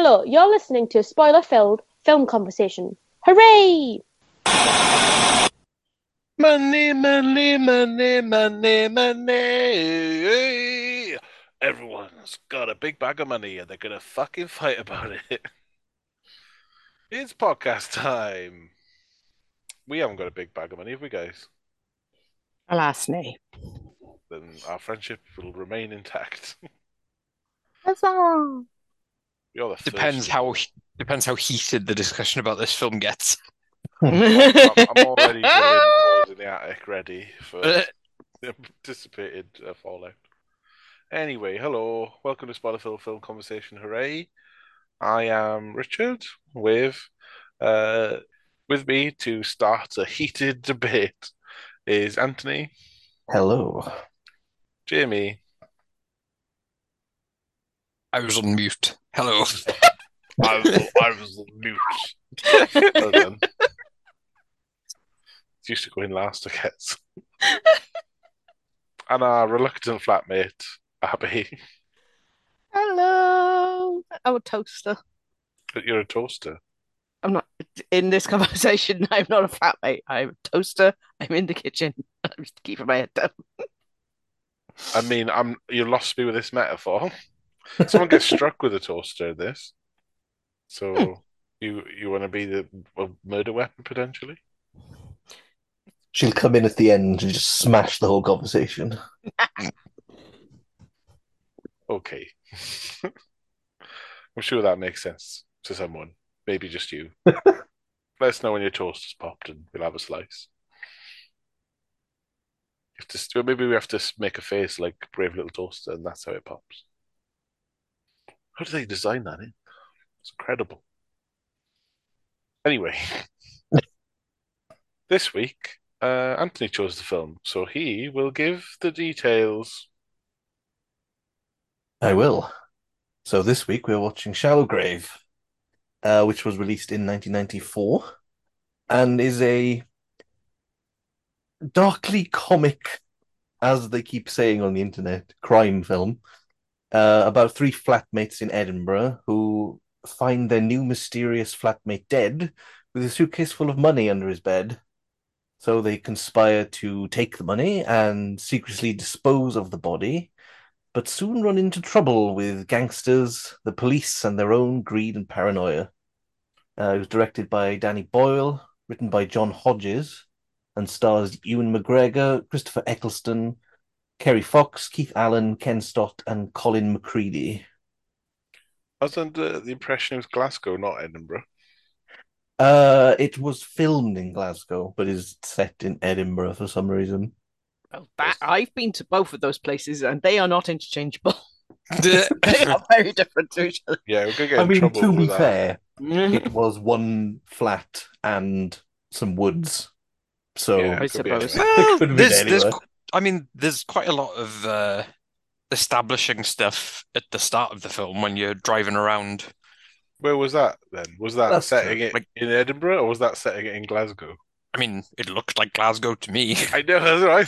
Hello, you're listening to a spoiler-filled film conversation. Hooray! Money, money, money, money, money. Everyone's got a big bag of money and they're gonna fucking fight about it. It's podcast time. We haven't got a big bag of money, have we, guys? Alas, nay. Then our friendship will remain intact. Huzzah! You're the Depends of how depends how heated the discussion about this film gets. I'm, I'm already in the attic ready for Uh, the anticipated uh, fallout. Anyway, hello, welcome to Spoiler-filled Film Conversation. Hooray! I am Richard with uh, with me to start a heated debate is Anthony, Hello. Jamie, I was on mute. Hello. I was, I was mute. Well done. It's used to go in last, I guess. and our reluctant flatmate, Abby. Hello. I'm a toaster. But you're a toaster. I'm not in this conversation. I'm not a flatmate. I'm a toaster. I'm in the kitchen. I'm just keeping my head down. I mean, I'm you lost me with this metaphor. Someone gets struck with a toaster in this. So hmm. you you want to be the a murder weapon potentially? She'll come in at the end and just smash the whole conversation. Okay. I'm sure that makes sense to someone. Maybe just you. Let us know when your toaster's popped and we'll have a slice. You have to, maybe we have to make a face like Brave Little Toaster and that's how it pops. How did they design that in? It's incredible. Anyway, this week, uh, Anthony chose the film, so he will give the details. I will. So this week we're watching Shallow Grave, uh, which was released in 1994 and is a darkly comic, as they keep saying on the internet, crime film uh, about three flatmates in Edinburgh who find their new mysterious flatmate dead with a suitcase full of money under his bed. So they conspire to take the money and secretly dispose of the body but soon run into trouble with gangsters, the police, and their own greed and paranoia. Uh, it was directed by Danny Boyle, written by John Hodges, and stars Ewan McGregor, Christopher Eccleston, Kerry Fox, Keith Allen, Ken Stott, and Colin McCredie. I was under the impression it was Glasgow, not Edinburgh. Uh, it was filmed in Glasgow, but is set in Edinburgh for some reason. Well, that I've been to both of those places and they are not interchangeable. They are very different to each other. Yeah, we're gonna get I in mean, trouble to be that. fair, Mm-hmm. it was one flat and some woods. So Yeah, I it could be suppose. anywhere. Well, could have been there's, there's, anywhere. qu- I mean, there's quite a lot of uh, establishing stuff at the start of the film when you're driving around. Where was that then? Was that That's setting true. it Like- in Edinburgh or was that setting it in Glasgow? I mean, it looked like Glasgow to me. I know that's what I'm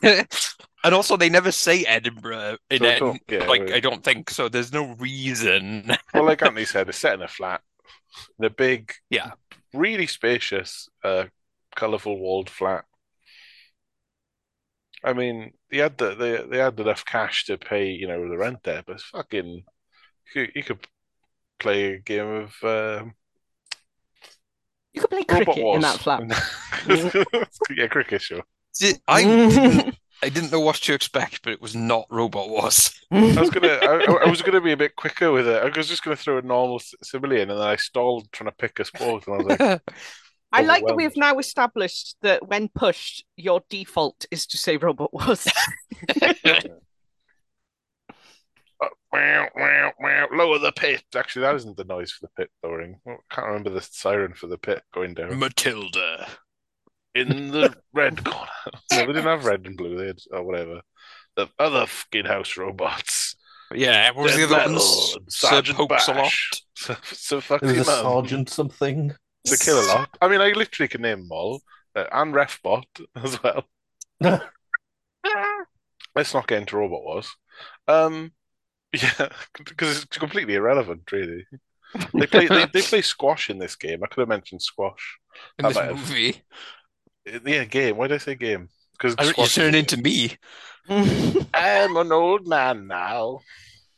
thinking. And also, they never say Edinburgh in So I it. yeah, like, right. I don't think so. There's no reason. Well, like Anthony said, it's set in a flat, in a big, Yeah. really spacious, uh, colourful walled flat. I mean, they had the they they had enough cash to pay, you know, the rent there, but fucking you could, you could play a game of um, You could play Robot cricket in that flat. yeah, cricket show. See, I didn't, I didn't know what to expect, but it was not Robot Wars. I was gonna, I, I was gonna be a bit quicker with it. I was just gonna throw a normal c- civilian, and then I stalled trying to pick a sport, and I was like, I like that we have now established that when pushed, your default is to say Robot Wars. "Meow, meow, meow, lower the pit. Actually, that isn't the noise for the pit lowering. I can't remember the siren for the pit going down. Matilda. In the red corner. No, they didn't have red and blue. They had or whatever. The other fucking house robots. Yeah, what was the Dead other Metal ones? and Sir Sergeant Pokes a lot. Bash. So, so fucking was a man. sergeant something. They kill a lot. I mean, I literally can name them all. Uh, and Refbot as well. Let's not get into Robot Wars. Um, Yeah, because it's completely irrelevant, really. They play they, they play squash in this game. I could have mentioned squash. in I this might have. movie. Yeah, game. Why did I say game? Because I, you turn into me. I'm an old man now.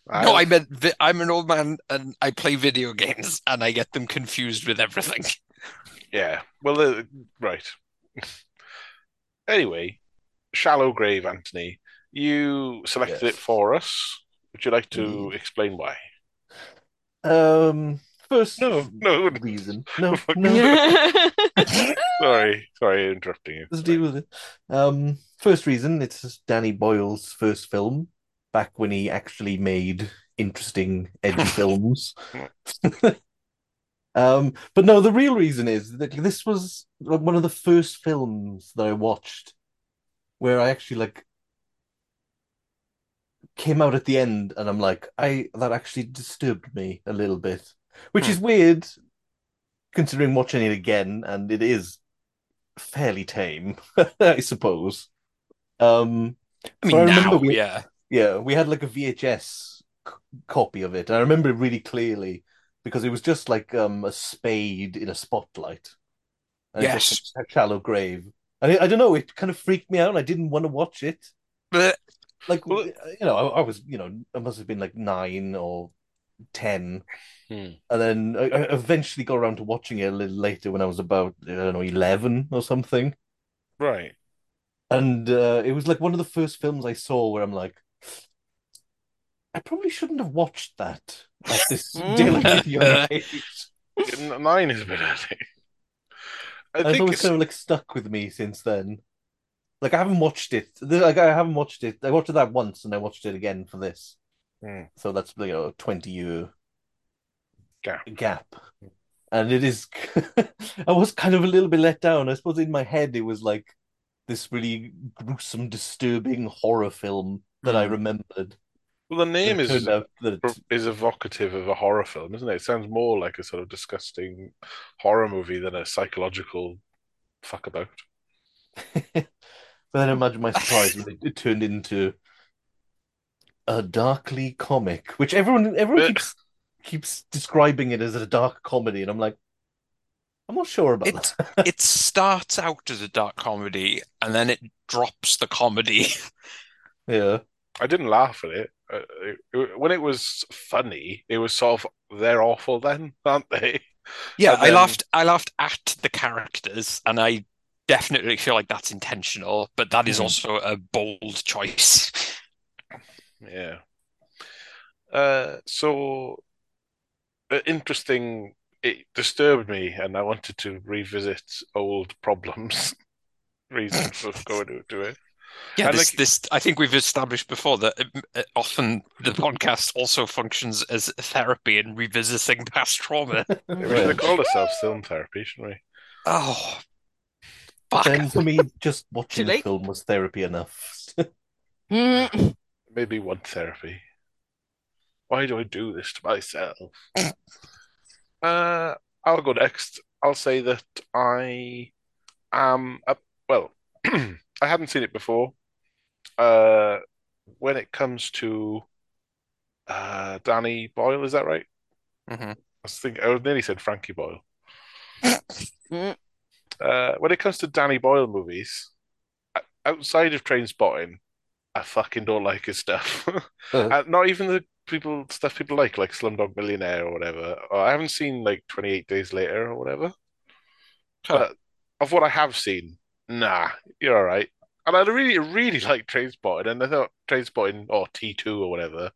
No, I meant vi- I'm an old man and I play video games and I get them confused with everything. Yeah. Well, uh, right. anyway, shallow grave, Anthony. You selected Yes. it for us. Would you like to explain why? Um, first No, no, reason. No, no. Sorry, sorry, interrupting you. Let's deal with it. Um, first reason, it's Danny Boyle's first film, back when he actually made interesting, edgy films. Um, but no, the real reason is that this was like one of the first films that I watched where I actually like came out at the end and I'm like, I that actually disturbed me a little bit, which Hmm. is weird considering watching it again, and it is fairly tame, I suppose. Um, I mean, I now, we- yeah. Yeah, we had like a VHS c- copy of it. And I remember it really clearly because it was just like um a spade in a spotlight. And Yes. a shallow grave. And I, I don't know, it kind of freaked me out. I didn't want to watch it. But Like, Well, you know, I, I was, you know, I must have been like nine or ten. Hmm. And then I, I eventually got around to watching it a little later when I was about, I don't know, 11 or something. Right. And uh, it was like one of the first films I saw where I'm like, I probably shouldn't have watched that at this delicate young age. Nine is a bit early. I think always it's kind of like stuck with me since then. Like I haven't watched it. Like I haven't watched it. I watched it that once, and I watched it again for this. Hmm. So that's you know twenty year Gap. gap, and it is. I was kind of a little bit let down. I suppose in my head it was like this really gruesome, disturbing horror film that I remembered. well, the name is turned out that it- is evocative of a horror film, isn't it? It sounds more like a sort of disgusting horror movie than a psychological fuck about. But then imagine my surprise when it, it turned into a darkly comic, which everyone everyone keeps keeps describing it as a dark comedy, and I'm like, I'm not sure about It- that. it starts out as a dark comedy and then it drops the comedy. Yeah, I didn't laugh at it. Uh, it- it- when it was funny, it was sort of they're awful then, aren't they? Yeah, And I laughed I laughed at the characters and I definitely feel like that's intentional, but that is Mhm. also a bold choice. Yeah. Uh, so uh, interesting. It disturbed me, and I wanted to revisit old problems. Reason for going to do it. Yeah, this like- this I think we've established before that uh, uh, often the podcast also functions as therapy and revisiting past trauma. We should have called ourselves film therapy, shouldn't we? Oh, fuck. then for me, just watching the film was therapy enough. Mm. Maybe one therapy. Why do I do this to myself? uh, I'll go next. I'll say that I am a, well. I hadn't seen it before. Uh, when it comes to uh, Danny Boyle, is that right? Mhm. I was thinking, I nearly said Frankie Boyle. Mm. Uh, when it comes to Danny Boyle movies, outside of Trainspotting, I fucking don't like his stuff. Uh, Uh, not even the people stuff people like, like Slumdog Millionaire or whatever. Or I haven't seen like 28 Days Later or whatever. Huh. But of what I have seen, nah, you're all right. And I really, really like Trainspotting, and I thought Trainspotting or T2 or whatever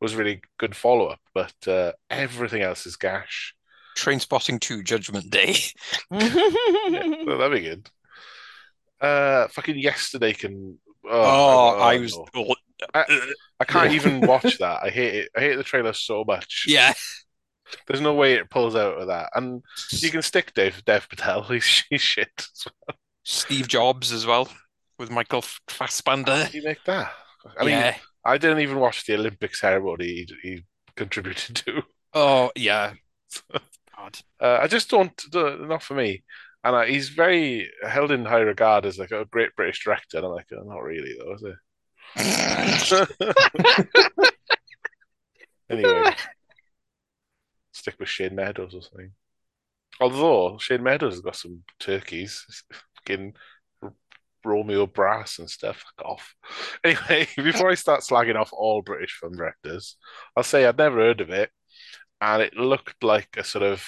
was really good follow up. But uh, everything else is gash. Trainspotting 2 Judgment Day. Yeah, well, that'd be good. Uh, fucking yesterday can. Oh, oh, I was no. oh, I can't even watch that. I hate it. I hate the trailer so much. yeah. There's no way it pulls out of that. And you can stick Dave Dev Patel. He's, he's shit. Steve Jobs as well with Michael Fassbender. Do you make that? I mean, yeah. I didn't even watch the Olympic ceremony he, he contributed to. Oh, yeah. God. Uh, I just don't, not for me. And uh, he's very held in high regard as like a great British director. And I'm like, oh, not really though, is it? Anyway, stick with Shane Meadows or something. Although Shane Meadows has got some turkeys, fucking Romeo Brass and stuff. Fuck off. Anyway, before I start slagging off all British film directors, I'll say I'd never heard of it, and it looked like a sort of,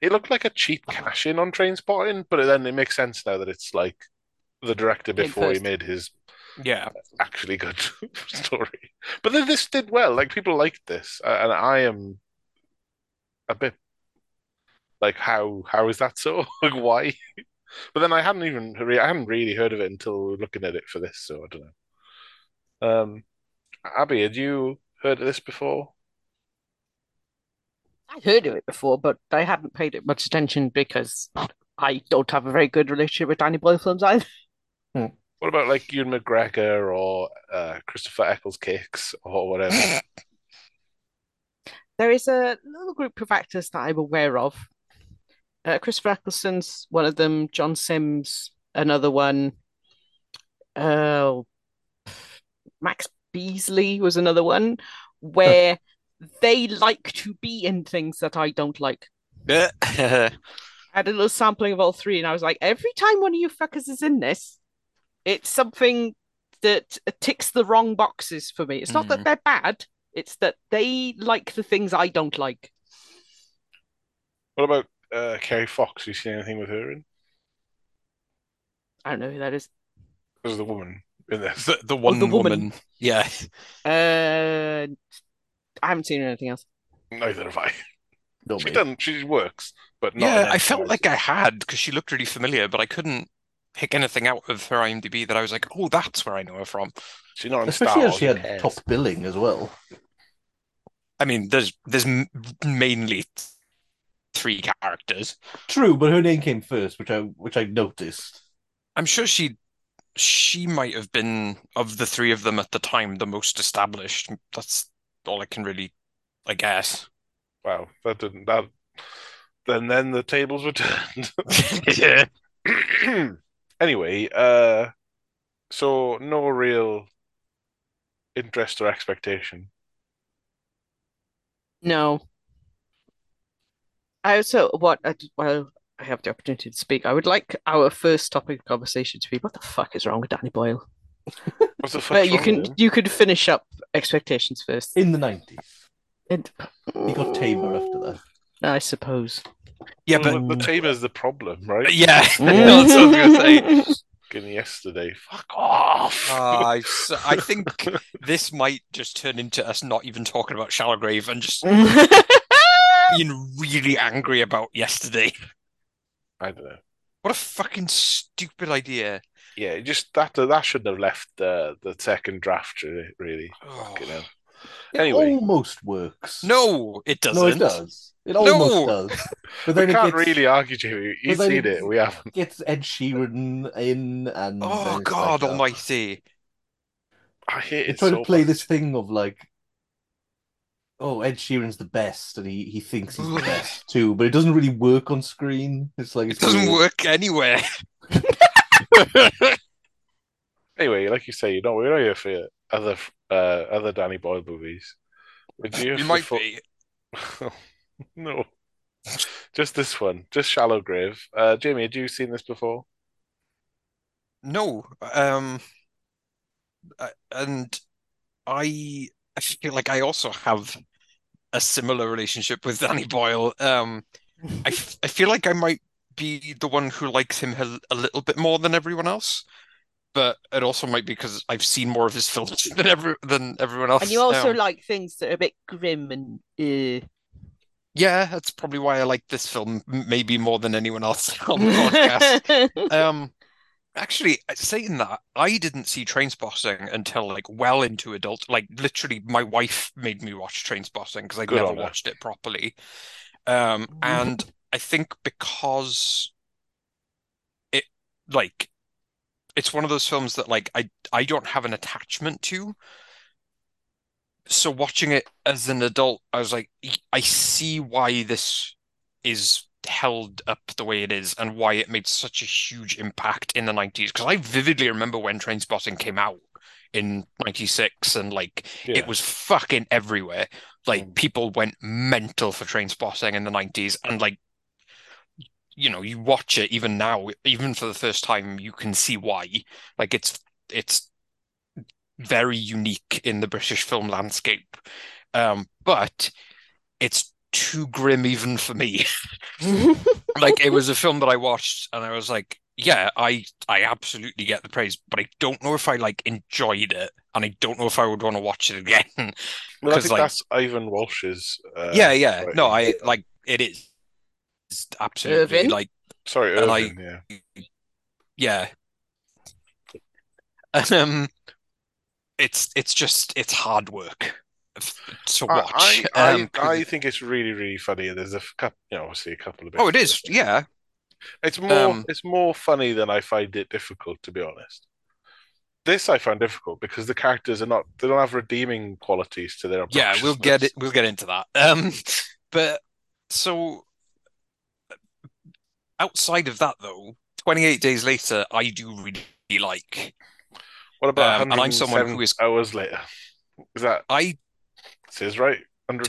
it looked like a cheap cash in on Trainspotting, but then it makes sense now that it's like the director before he made his Yeah. actually good story. But then this did well. Like people liked this, and I am a bit like, how how is that so? Like why? But then I hadn't even re- I hadn't really heard of it until looking at it for this, so I don't know. Um, Abby, had you heard of this before? I heard of it before, but I hadn't paid it much attention because I don't have a very good relationship with Danny Boyle films either. What about like Ewan McGregor or uh, Christopher Eccles Cakes or whatever? There is a little group of actors that I'm aware of. Uh, Christopher Eccleston's one of them. John Sims, another one. Uh, Max Beesley was another one. Where they like to be in things that I don't like. I had a little sampling of all three, and I was like, every time one of you fuckers is in this, it's something that ticks the wrong boxes for me. It's not that Mm. they're bad, it's that they like the things I don't like. What about uh, Kerry Fox? Have You seen anything with her in? I don't know who that is. There's the woman in this. the, the one the woman. woman. Yeah. Uh, I haven't seen anything else. Neither have I. No, She mate. done. She works, but not. Yeah, I felt like I had because she looked really familiar, but I couldn't pick anything out of her IMDb that I was like, oh, that's where I know her from. She's not in Star Especially as she had cares? top billing as well. I mean, there's there's mainly three characters. True, but her name came first, which I which I noticed. I'm sure she she might have been of the three of them at the time the most established. That's all I can really, I guess. Wow, that didn't that. Then then the tables were turned. yeah. Anyway, uh, so no real interest or expectation. No. I also what I did- well I have the opportunity to speak. I would like our first topic of conversation to be what the fuck is wrong with Danny Boyle? What's the fuck But you can with him? you could finish up expectations first. In the nineties, And- he got tamer after that. I suppose. Yeah, Well, but the, the tamer's the problem, right? yeah, that's what I was gonna say. Yesterday. Fuck off. Uh, I, s- I think this might just turn into us not even talking about Shallow Grave and just being really angry about yesterday. I don't know. What a fucking stupid idea. Yeah, just that that shouldn't have left the the second draft really. really. Oh. Fucking hell. It Anyway. almost works. No, it doesn't. no, it does. It almost No. does. But We then it can't gets, really argue, Jamie. You've seen it's- it. We haven't. gets Ed Sheeran in, and Oh God like, oh. Almighty! I hate They're it trying so to play much. this thing of like, oh, Ed Sheeran's the best, and he, he thinks he's the best too, but it doesn't really work on screen. It's like It doesn't weird. work anywhere. Anyway, like you say, you know, we're not here for other uh, other Danny Boyle movies. We're here You might fo- be. no, just this one, just Shallow Grave. Uh, Jamie, had you seen this before? No, um, I- and I I feel like I also have a similar relationship with Danny Boyle. Um, I, f- I feel like I might be the one who likes him a, little bit more than everyone else, but it also might be because I've seen more of his films than every than everyone else. And you also Um, like things that are a bit grim and uh... yeah, that's probably why I like this film maybe more than anyone else on the podcast. Um, actually, saying that, I didn't see Trainspotting until like well into adult. Like literally, my wife made me watch Trainspotting because I'd never watched it properly. Um, and I think because it like it's one of those films that like I I don't have an attachment to. So watching it as an adult, I was like, I see why this is held up the way it is and why it made such a huge impact in the 90s. Because I vividly remember when Trainspotting came out in 96 and like Yeah. it was fucking everywhere. Like Mm. people went mental for Trainspotting in the 90s and like you know, you watch it even now, even for the first time, you can see why. Like it's it's very unique in the British film landscape. Um, but it's too grim even for me. Like it was a film that I watched and I was like, yeah, I I absolutely get the praise, but I don't know if I like enjoyed it and I don't know if I would want to watch it again. Well, I 'Cause, think like- that's Ivan Walsh's. Uh, Yeah, yeah. right. No, I like it is It's absolutely Irvine? like Sorry, and I- yeah. yeah. And, um it's it's just it's hard work f- to watch. I, Um, I, I think it's really, really funny. There's a couple, you know, obviously a couple of bits. oh, it is. Yeah. It's more, Um, it's more funny than I find it difficult, to be honest. This I find difficult because the characters are not, they don't have redeeming qualities to their Yeah, we'll get it. We'll get into that. Um, but so outside of that, though, 28 days later, I do really like. What about Um, and I'm someone who is hours later? Is that I says right?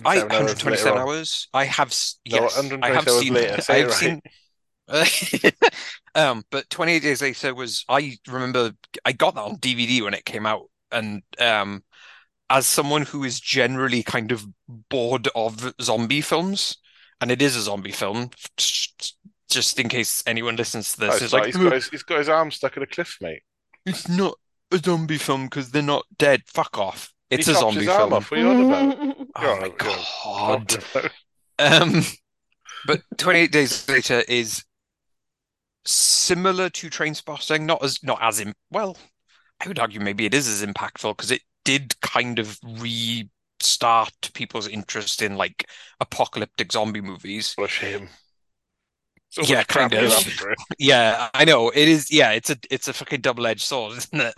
I 107 hours 127 hours. I have No, yes, I have hours seen. later. I Say it have right. seen. um, but 28 days later was I remember I got that on DVD when it came out, and um, as someone who is generally kind of bored of zombie films, and it is a zombie film, just in case anyone listens to Oh, this, it's like he's got his, he's got his arm stuck in a cliff, mate. it's not a zombie film because they're not dead. Fuck off. It's he a zombie his arm film. off. What are you on about? Oh my god. Um, but 28 Days Later is similar to Trainspotting, not as not as in well, I would argue maybe it is as impactful because it did kind of restart people's interest in like apocalyptic zombie movies. What a shame. So Yeah, crap kind of. Yeah, I know it is. Yeah, it's a it's a fucking double-edged sword, isn't it?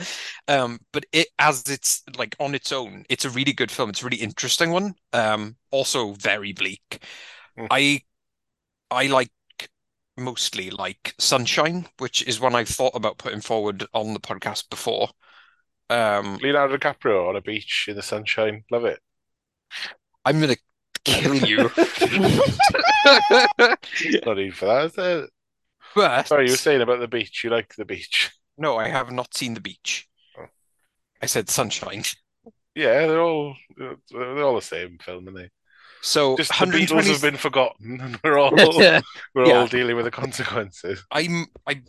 Um, but it as it's like on its own, it's a really good film. It's a really interesting one. Um, also very bleak. Hmm. I I like mostly like Sunshine, which is one I've thought about putting forward on the podcast before. Um, Leonardo DiCaprio on a beach in the sunshine. Love it. I'm gonna kill you. No need for that, is there? But Sorry, you were saying about the beach. You like the beach. no, I have not seen the beach. Oh. I said Sunshine. Yeah, they're all they're all the same film, aren't they? So Just the Beatles 120 have been forgotten, and we're all Yeah. we're Yeah. all dealing with the consequences. I'm I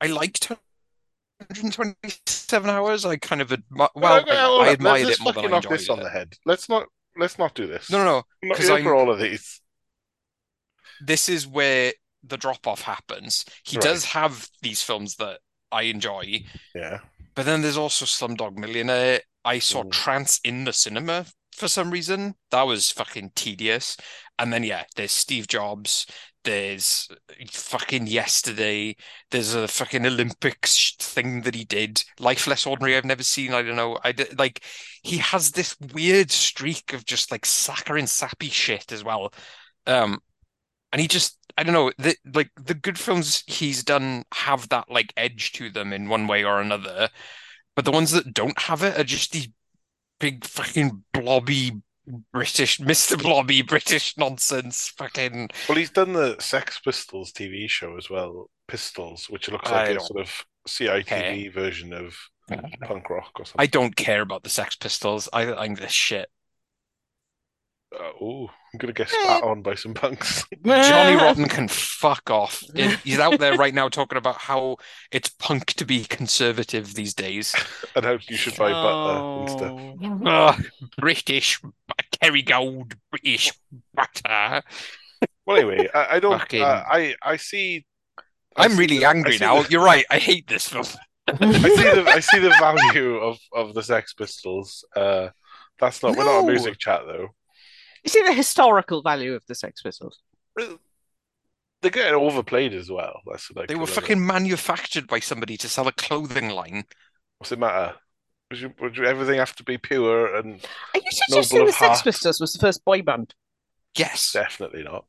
I liked 127 hours. I kind of admi- well, Well, I, hold I on, admired it more than I enjoyed this on it. the head. Let's not let's not do this. No, no, no. I'm not 'cause here I'm- for all of these. This is where the drop off happens. He Right. does have these films that I enjoy, Yeah. but then there's also Slumdog Millionaire. I saw Mm. Trance in the cinema for some reason. That was fucking tedious. And then yeah, there's Steve Jobs. There's fucking yesterday. There's a fucking Olympics thing that he did. Life Less Ordinary. I've never seen. I don't know. I like he has this weird streak of just like saccharine sappy shit as well. Um, and he just I don't know. The like the good films he's done have that like edge to them in one way or another. But the ones that don't have it are just these big fucking blobby British, Mr. Blobby British nonsense. Fucking Well, he's done the Sex Pistols TV show as well, Pistols, which looks like a sort of CITV care. version of punk rock or something. I don't care about the Sex Pistols. I I'm this shit. Uh, oh, I'm gonna get spat on by some punks. Johnny Rotten can fuck off. He's out there right now talking about how it's punk to be conservative these days. and how you should buy butter Oh. and stuff. Ugh, British Kerrygold British butter. Well, anyway, I, I don't. Fucking- Uh, I I see. I I'm see really the- angry now. the- You're right. I hate this film. I see the I see the value of of the Sex Pistols. Uh, that's not. We're not a music chat though. You see the historical value of the Sex Pistols? They're getting overplayed as well. That's like They were another- fucking manufactured by somebody to sell a clothing line. What's it matter? Would, you, would you, everything have to be pure and Are you suggesting of the Sex heart. Pistols was the first boy band? Yes. definitely not?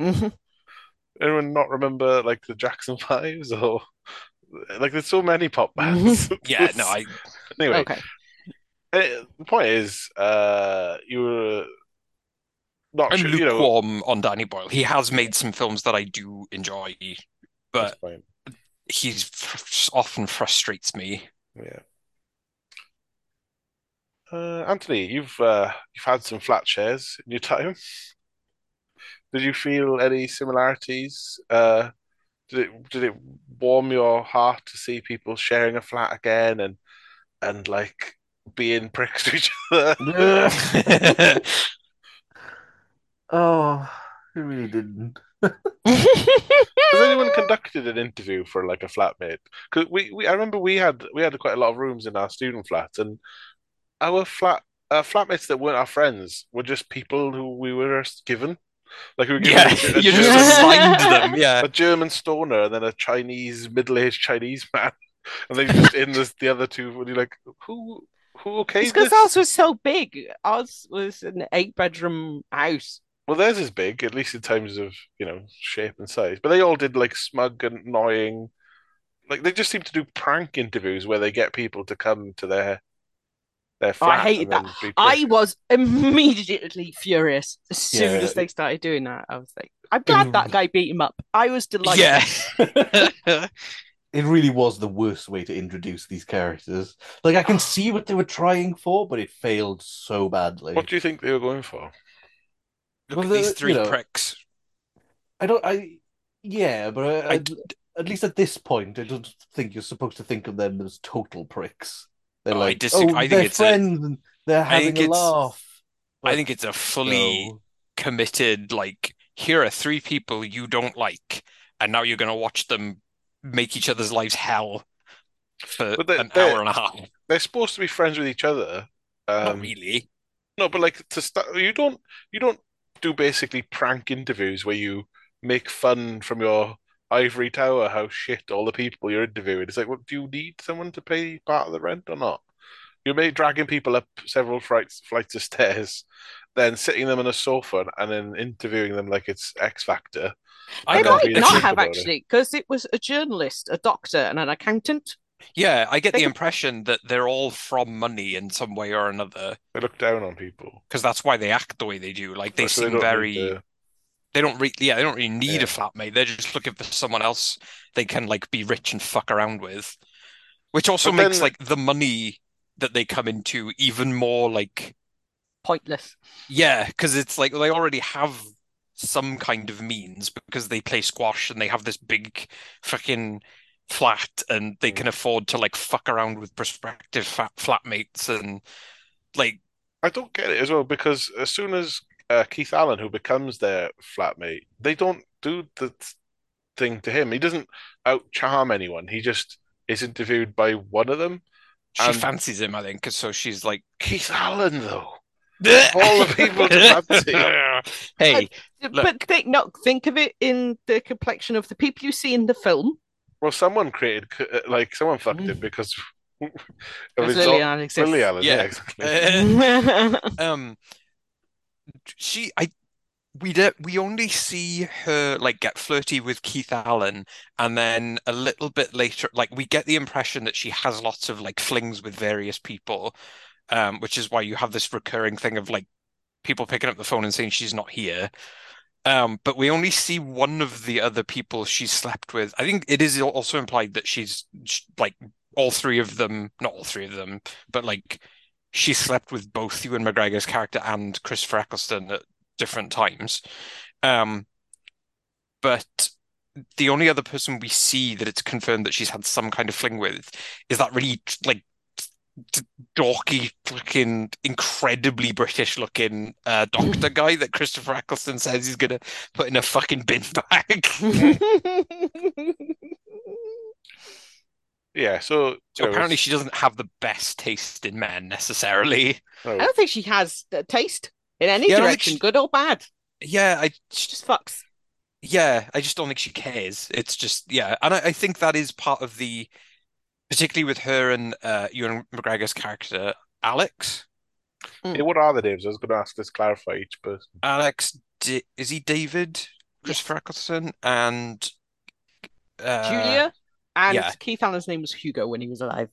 Mhm. Anyone not remember like the Jackson Fives or like there's so many pop bands. Yeah, no, I anyway. Okay. Uh, the point is, uh, you were not I'm sure, you know, lukewarm on Danny Boyle. He has made some films that I do enjoy, but fr- often frustrates me. Yeah. Uh, Anthony, you've uh, you've had some flat shares in your time. Did you feel any similarities? Uh, did it did it warm your heart to see people sharing a flat again and and like being pricks to each other? Oh, it really didn't. Has anyone conducted an interview for like a flatmate? Because we, we I remember we had we had quite a lot of rooms in our student flat, and our flat uh, flatmates that weren't our friends were just people who we were just given. Like we were given Yeah, a, a you just German, assigned them. Yeah. a German stoner and then a Chinese middle-aged Chinese man, and they just in this the other two. And you're like, who who okayed It's because this? ours was so big. Ours was an eight-bedroom house. Well, theirs is big, at least in terms of you know shape and size. But they all did like smug and annoying. Like they just seem to do prank interviews where they get people to come to their their Oh, I hated that. I was immediately furious as soon Yeah. as they started doing that. I was like, I'm glad that mm. guy beat him up. I was delighted. Yeah. It really was the worst way to introduce these characters. Like I can see what they were trying for, but it failed so badly. What do you think they were going for? Look Well, at these three you know- pricks. I don't. I yeah, but I, I- I, at least at this point, I don't think you're supposed to think of them as total pricks. They're Oh, I like, disagree. oh, I think they're it's a- friends they're having a it's- laugh. I think it's a fully no. committed, like, here are three people you don't like, and now you're going to watch them make each other's lives hell for they- an hour and a half. They're supposed to be friends with each other. Not Um, really. no, but like to start, you don't you don't do basically prank interviews where you make fun from your ivory tower how shit all the people you're interviewing. It's like, well, do you need someone to pay part of the rent or not? You're dragging people up several flights flights of stairs, then sitting them on a sofa and then interviewing them like it's X Factor. I might not have actually, because it was a journalist, a doctor, and an accountant. Yeah, I get They the impression that they're all from money in some way or another, They look down on people. because that's why they act the way they do. Like they So they seem don't very, to- they don't really, yeah, they don't really need Yeah. a flatmate. They're just looking for someone else they can like be rich and fuck around with, which also But makes then- like the money that they come into even more like Pointless. Yeah, because it's like they already have some kind of means because they play squash and they have this big fucking flat and they can afford to like fuck around with prospective fat flatmates and like I don't get it as well because as soon as uh, Keith Allen, who becomes their flatmate, they don't do the th- thing to him. He doesn't out charm anyone. He just is interviewed by one of them. she And- fancies him, I think, 'cause so she's like Keith Allen, though. all the people to fancy. Hey, But Look. think, no, think of it in the complexion of the people you see in the film. Well, someone created, uh, like, someone fucked it because of Because his Lily own- Allen exists. Lily Allen, yeah, Yeah. exactly. Uh, um she I we don't we only see her like get flirty with Keith Allen and then a little bit later like we get the impression that she has lots of like flings with various people um which is why you have this recurring thing of like people picking up the phone and saying she's not here um but we only see one of the other people she's slept with I think it is also implied that she's sh- like all three of them not all three of them but like she slept with both Ewan McGregor's character and Christopher Eccleston at different times. Um, but the only other person we see that it's confirmed that she's had some kind of fling with is that really like dorky, fucking, incredibly British looking uh, doctor guy that Christopher Eccleston says he's gonna put in a fucking bin bag. Yeah, so, So apparently it's- she doesn't have the best taste in men necessarily. no, I don't think she has a taste in any Yeah, I don't think direction, she- good or bad. Yeah, I She just fucks. Yeah, I just don't think she cares. It's just yeah, and I, I think that is part of the, particularly with her and uh, Ewan McGregor's character Alex. yeah, what are the names? I was going to ask this, clarify each person. Alex, D is he David Christopher Eccleston and uh, Julia and yeah. Keith Allen's name was Hugo when he was alive.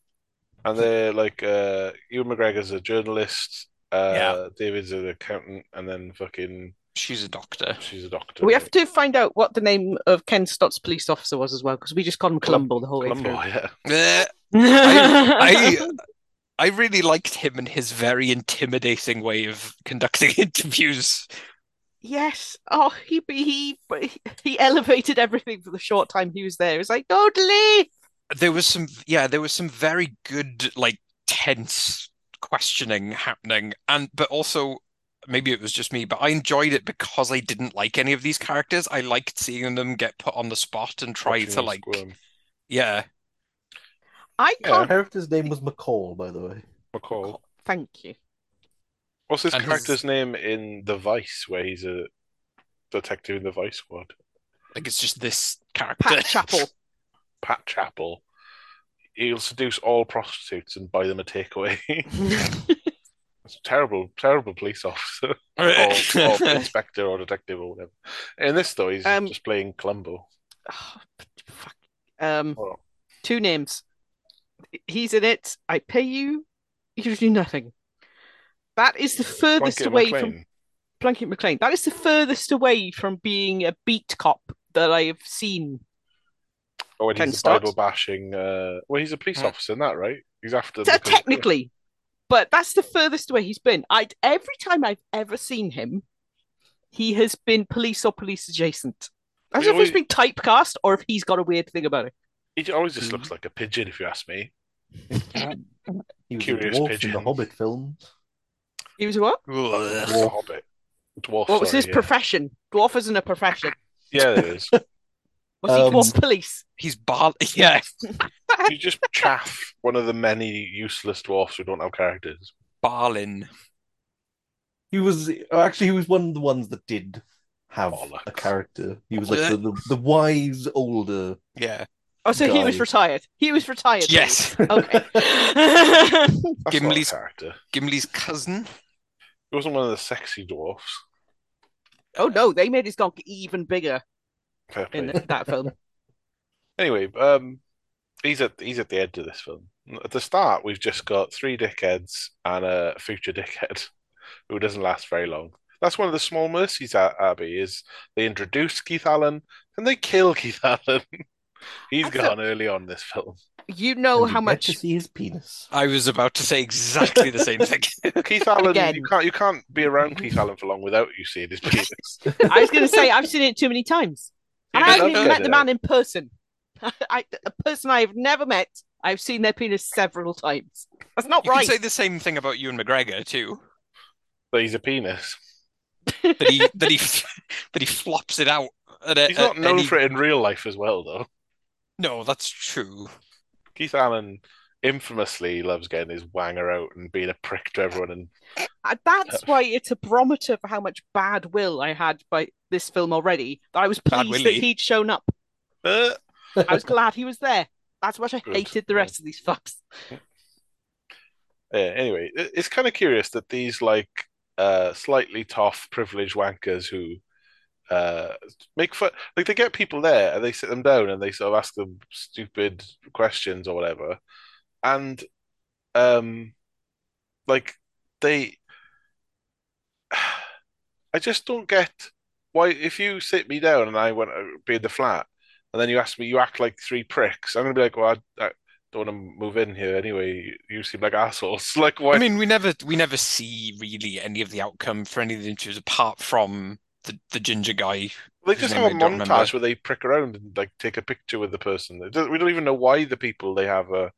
And they're like, uh, Ewan McGregor's a journalist, uh, Yeah. David's an accountant, and then fucking She's a doctor. She's a doctor. We have to find out what the name of Ken Stott's police officer was as well, because we just called him Columbo the whole way Columbo, through. yeah. Eh, I, I I really liked him and his very intimidating way of conducting interviews. Yes. Oh, he he he elevated everything for the short time he was there. It was like, don't leave. There was some yeah, there was some very good like tense questioning happening and but also maybe it was just me, but I enjoyed it because I didn't like any of these characters. I liked seeing them get put on the spot and try Watching to like squirm. yeah. I Yeah. The can't. character's name was McCall, by the way. McCall. Thank you. What's his And his- character's name in The Vice, where he's a detective in the Vice Squad? Like it's just this character. Pat Chappell. Pat Chappell. He'll seduce all prostitutes and buy them a takeaway. It's a terrible, terrible police officer or, or inspector or detective or whatever. In this, though, he's Um, just playing Columbo. Oh, fuck. Um, Oh, two names. He's in it. I pay you. You do nothing. That is the furthest Plunkett away McLean. from Plunkett McLean. That is the furthest away from being a beat cop that I have seen. Oh, and Ken he's a Bible bashing. Uh, well, he's a police officer in that, right? He's after So the technically, but that's the furthest away he's been. I every time I've ever seen him, he has been police or police adjacent. I don't He know if he's always- been typecast or if he's got a weird thing about it. He always just Hmm. looks like a pigeon, if you ask me. He was Curious a dwarf in pigeon. the Hobbit films. He was a what? Dwarf. Hobbit. Dwarf. What was sorry, his yeah. profession? Dwarf isn't a profession. Yeah, there is. Was he Um, dwarf police? He's bar yeah. you just chaff one of the many useless dwarfs who don't have characters. Balin. He was actually he was one of the ones that did have a character. He was like the, the, the wise older. Yeah. Oh, so he was retired. He was retired. Yes. Okay. Gimli's- character. Gimli's cousin. He wasn't one of the sexy dwarfs. oh no, they made his donkey even bigger Fair in that film. Anyway, um, he's at he's at the end of this film. At the start, we've just got three dickheads and a future dickhead who doesn't last very long. That's one of the small mercies, A- Abby, is they introduce Keith Allen and they kill Keith Allen. He's I thought- gone early on this film. You know and how get much to see his penis. I was about to say exactly the same thing. Keith Allen, Again. you can't you can't be around Keith Allen for long without you seeing his penis. I was going to say I've seen it too many times, and I He haven't even met the man in person. I, a person I have never met. I've seen their penis several times. That's not You right. could say the same thing about Ewan McGregor too. But he's a penis. That he that he that he flops it out. At a, He's not at known any- for it in real life as well, though. No, that's true. Keith Allen infamously loves getting his wanger out and being a prick to everyone. And Uh, That's why it's a barometer for how much bad will I had by this film already. That I was pleased that he'd shown up. uh, I was glad he was there. That's what I Good. hated the rest of these fucks. yeah, anyway, it's kind of curious that these like uh, slightly tough, privileged wankers who uh, make fun, like they get people there and they sit them down and they sort of ask them stupid questions or whatever, and um, like they, I just don't get why if you sit me down and I want to be in the flat and then you ask me, you act like three pricks. I'm gonna be like, well, I, I don't want to move in here anyway. You seem like assholes. Like, why? I mean, we never we never see really any of the outcome for any of the interviews apart from the, the ginger guy. they just have a don't remember. montage where they prick around and like take a picture with the person. We don't even know why the people they have are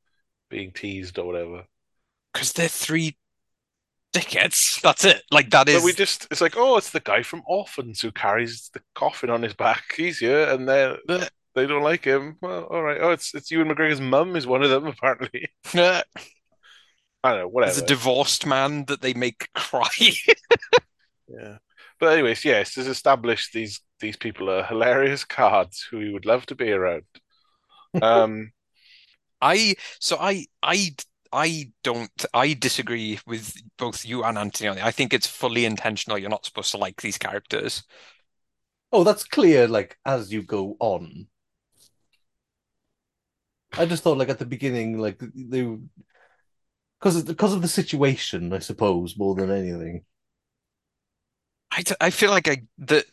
being teased or whatever. Because they're three dickheads. That's it. Like that is But we just, it's like, oh, it's the guy from Orphans who carries the coffin on his back. He's here, and they they don't like him. Well, all right. Oh, it's it's Ewan McGregor's mum is one of them apparently. Uh, I don't know, whatever. a divorced man that they make cry. Yeah. But anyways, yes, it's established these these people are hilarious cards who we would love to be around. Um, I so I I I don't I disagree with both you and Anthony on it. I think it's fully intentional. You're not supposed to like these characters. Oh, that's clear. Like as you go on. I just thought, like at the beginning, like they, because because of the situation, I suppose, more than anything. I, I feel like I the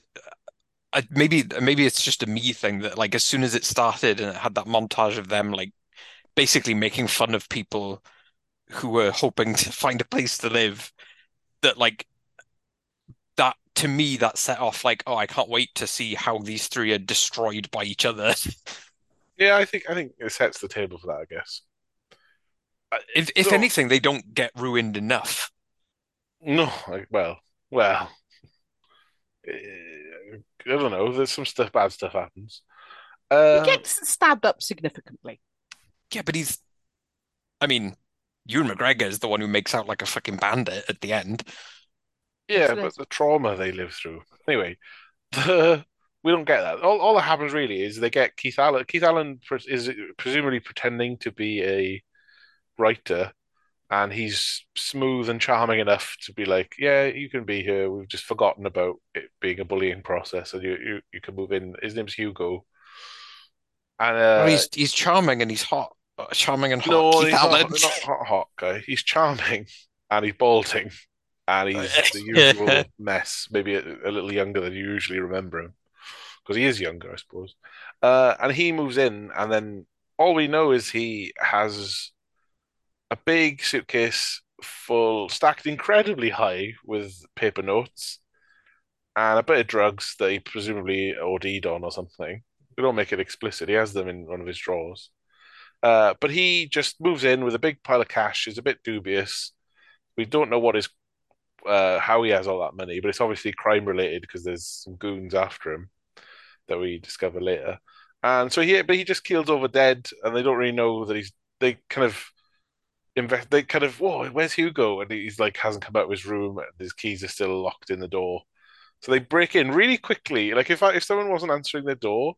I, maybe maybe it's just a me thing that like as soon as it started and it had that montage of them like basically making fun of people who were hoping to find a place to live, that like that to me that set off like oh I can't wait to see how these three are destroyed by each other. Yeah, I think I think it sets the table for that, I guess. Uh, If if so- anything, they don't get ruined enough. No, like, well, well, eh, I don't know. There's some stuff, bad stuff happens. He Uh, gets stabbed up significantly. Yeah, but he's I mean, Ewan McGregor is the one who makes out like a fucking bandit at the end. yeah, Yes, it but is. the trauma they live through. Anyway, the we don't get that. All, all that happens really is they get Keith Allen. Keith Allen is presumably pretending to be a writer, and he's smooth and charming enough to be like, "Yeah, you can be here. We've just forgotten about it being a bullying process, and you you, you can move in." His name's Hugo, and Well, uh, he's he's charming and he's hot. Charming and hot. no, Keith he's not, Allen. not hot, hot guy. He's charming, and he's balding, and he's the usual mess. Maybe a, a little younger than you usually remember him, because he is younger, I suppose. Uh, and he moves in, and then all we know is he has a big suitcase full, stacked incredibly high with paper notes, and a bit of drugs that he presumably OD'd on or something. We don't make it explicit. He has them in one of his drawers. Uh, but he just moves in with a big pile of cash. Is a bit dubious. We don't know what his uh, how he has all that money, but it's obviously crime related because there's some goons after him that we discover later. And so he, but he just keels over dead, and they don't really know that he's. They kind of invest. They kind of, whoa, where's Hugo? And he's like hasn't come out of his room, his keys are still locked in the door. So they break in really quickly. Like if I, if someone wasn't answering their door,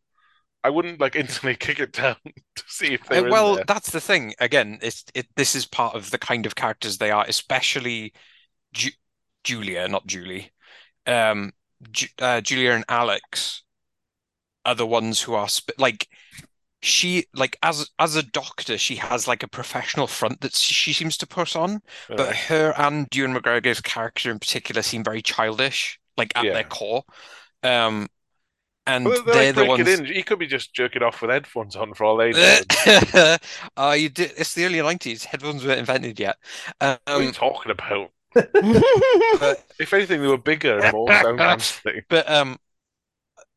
I wouldn't like instantly kick it down to see if they Uh, well, that's the thing. Again, it's it. This is part of the kind of characters they are, especially Ju Julia, not Julie. Um, Ju uh, Julia and Alex are the ones who are sp like she like as as a doctor, she has like a professional front that she seems to put on, but Uh, her and Ewan McGregor's character in particular seem very childish, like at Yeah. their core. Um, and Well, they're they're like the breaking ones. in. He could be just jerking off with headphones on for all they know. uh, you did. It's the early 90s. Headphones weren't invented yet. what are you Um, talking about? but If anything, they were bigger and more sound but um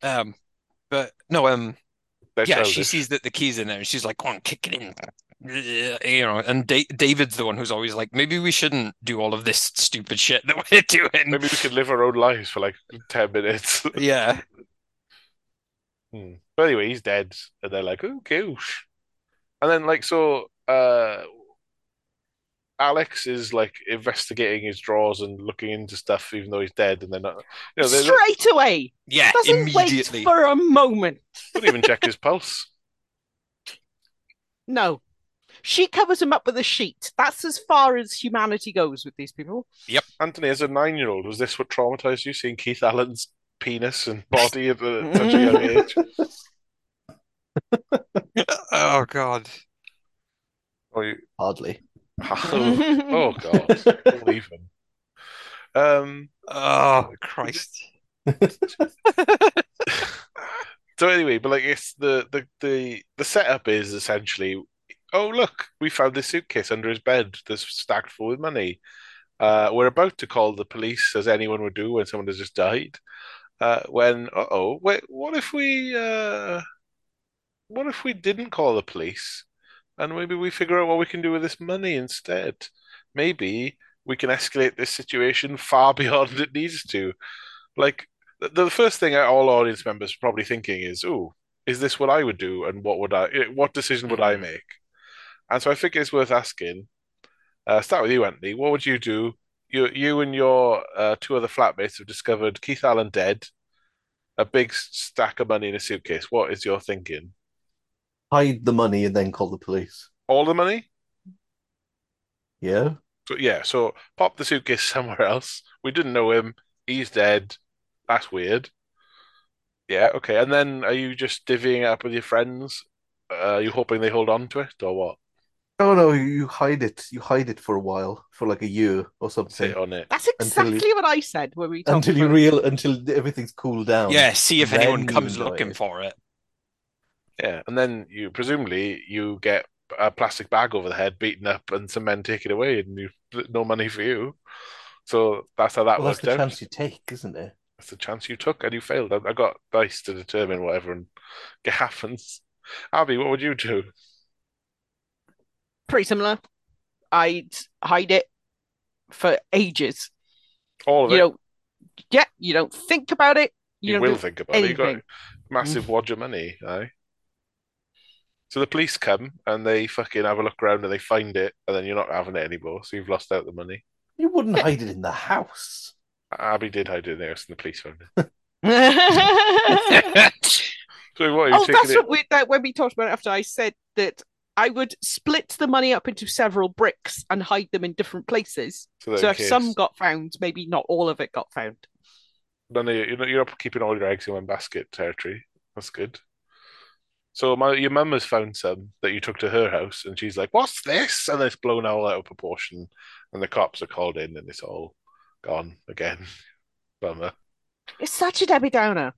um but no um They're yeah, she sees that the keys in there and she's like, "Go on, kick it in." You know, and da David's the one who's always like, "Maybe we shouldn't do all of this stupid shit that we're doing." Maybe we could live our own lives for like 10 minutes. Yeah. Hmm. But anyway, he's dead. And they're like, oh, gosh. And then, like, so uh, Alex is like investigating his drawers and looking into stuff, even though he's dead. And they're not, you know, they don't, Straight away. Yeah, Doesn't immediately. wait for a moment. don't even check his pulse. No. She covers him up with a sheet. That's as far as humanity goes with these people. Yep. Anthony, as a nine year old, was this what traumatized you, seeing Keith Allen's penis and body at a- such a young age? Oh God. Oh, you, Hardly. oh, oh God. Don't even. Um, Oh Christ. So anyway, but like it's the the the the setup is essentially, oh look, we found this suitcase under his bed that's stacked full with money. Uh, we're about to call the police, as anyone would do when someone has just died. Uh, when, uh-oh, wait, what if we uh, what if we didn't call the police, and maybe we figure out what we can do with this money instead? Maybe we can escalate this situation far beyond it needs to. Like the, the first thing all audience members are probably thinking is, "Oh, is this what I would do, and what would I, what decision would I Mhm. make?" And so I think it's worth asking. Uh, start with you, Anthony. What would you do? You, you and your uh, two other flatmates have discovered Keith Allen dead, a big stack of money in a suitcase. What is your thinking? Hide the money and then call the police. All the money? Yeah? So yeah, so pop the suitcase somewhere else. We didn't know him. He's dead. That's weird. Yeah, okay. And then are you just divvying it up with your friends? Uh, are you hoping they hold on to it or what? Oh no, you- you hide it. You hide it for a while, for like a year or something, Sit on it. That's Until you- exactly what I said when we talked until you about- real until everything's cooled down. Yeah, see if anyone comes looking it. for it. Yeah, and then you presumably you get a plastic bag over the head, beaten up, and some men take it away, and you no money for you. So that's how that Well, that's worked the out. chance you take, isn't it? That's the chance you took, and you failed. I, I got dice to determine whatever and it happens. Abby, what would you do? Pretty similar. I'd hide it for ages. All of You it. don't, yeah, you don't think about it. You, You will think about it. You got anything. massive mm. wad of money, aye. So the police come and they fucking have a look around and they find it, and then you're not having it anymore, so you've lost out the money. You wouldn't hide it in the house. Abby did hide it in the house, and the police found it. oh, So what are you oh, taking that's it? what we, that when we talked about it after I said that I would split the money up into several bricks and hide them in different places. So, So if case some got found, maybe not all of it got found. none of you, you're not, you're not keeping all your eggs in one basket territory. That's good. So my your mum has found some that you took to her house, and she's like, "What's this?" And it's blown all out of proportion, and the cops are called in, and it's all gone again. Bummer. It's such a Debbie Downer.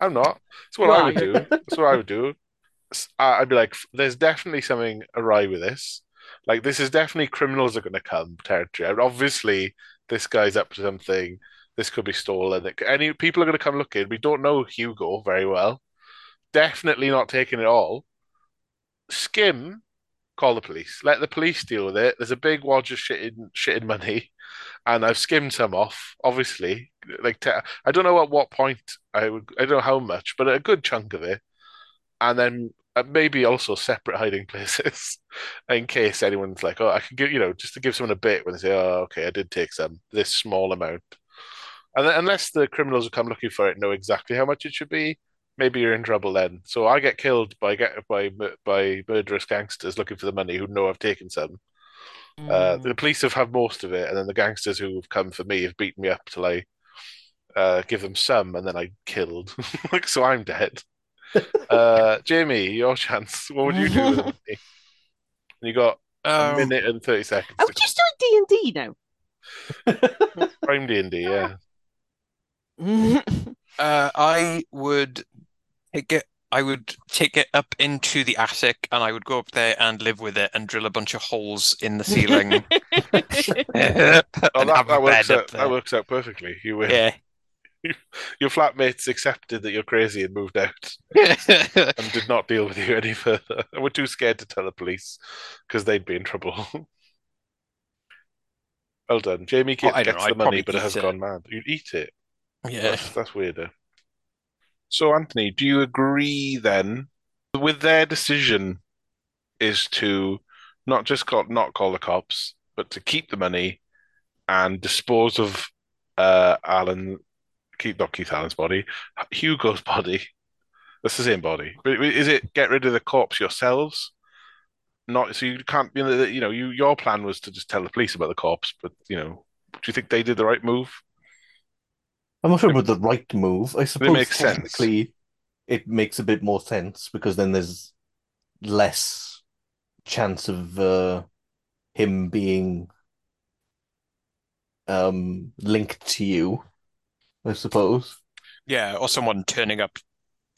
I'm not. That's what I would do. That's what I would do. I- I'd be like, "There's definitely something awry with this. Like, this is definitely criminals are going to come territory. And obviously, this guy's up to something. This could be stolen. Any people are going to come looking. We don't know Hugo very well. Definitely not taking it all. Skim, call the police. Let the police deal with it. There's a big wad of shitted, shitted money, and I've skimmed some off. Obviously, like te- I don't know at what point I would. I don't know how much, but a good chunk of it, and then maybe also separate hiding places in case anyone's like, oh, I can give you know just to give someone a bit when they say, oh, okay, I did take some this small amount, and then, unless the criminals who come looking for it know exactly how much it should be, maybe you're in trouble then. So I get killed by get by by murderous gangsters looking for the money who know I've taken some. Uh, Mm. the police have had most of it, and then the gangsters who have come for me have beaten me up till I uh, give them some, and then I killed. like so, I'm dead. uh, Jamie, your chance. What would you do with the money? You got a Um, minute and thirty seconds. Are to we just doing D and D now? Prime D and D, yeah. Uh, I would take it. I would take it up into the attic, and I would go up there and live with it, and drill a bunch of holes in the ceiling, Oh, that, have a that works bed out. up That works out perfectly. You win. Yeah. Your flatmates accepted that you're crazy and moved out, and did not deal with you any further. And were too scared to tell the police because they'd be in trouble. well done, Jamie. Well, Gets, I gets know, the money, but it has it. gone mad. You'd eat it. Yeah. That's, that's weirder. So, Anthony, do you agree then with their decision is to not just call, not call the cops, but to keep the money and dispose of uh, Alan, keep not Keith Allen's body, Hugo's body. That's the same body. But is it get rid of the corpse yourselves? Not so you can't. You know, you know, you your plan was to just tell the police about the corpse, but you know, do you think they did the right move? I'm not sure about the right move. I suppose makes sense. technically it makes a bit more sense because then there's less chance of uh, him being um, linked to you, I suppose. Yeah, or someone turning up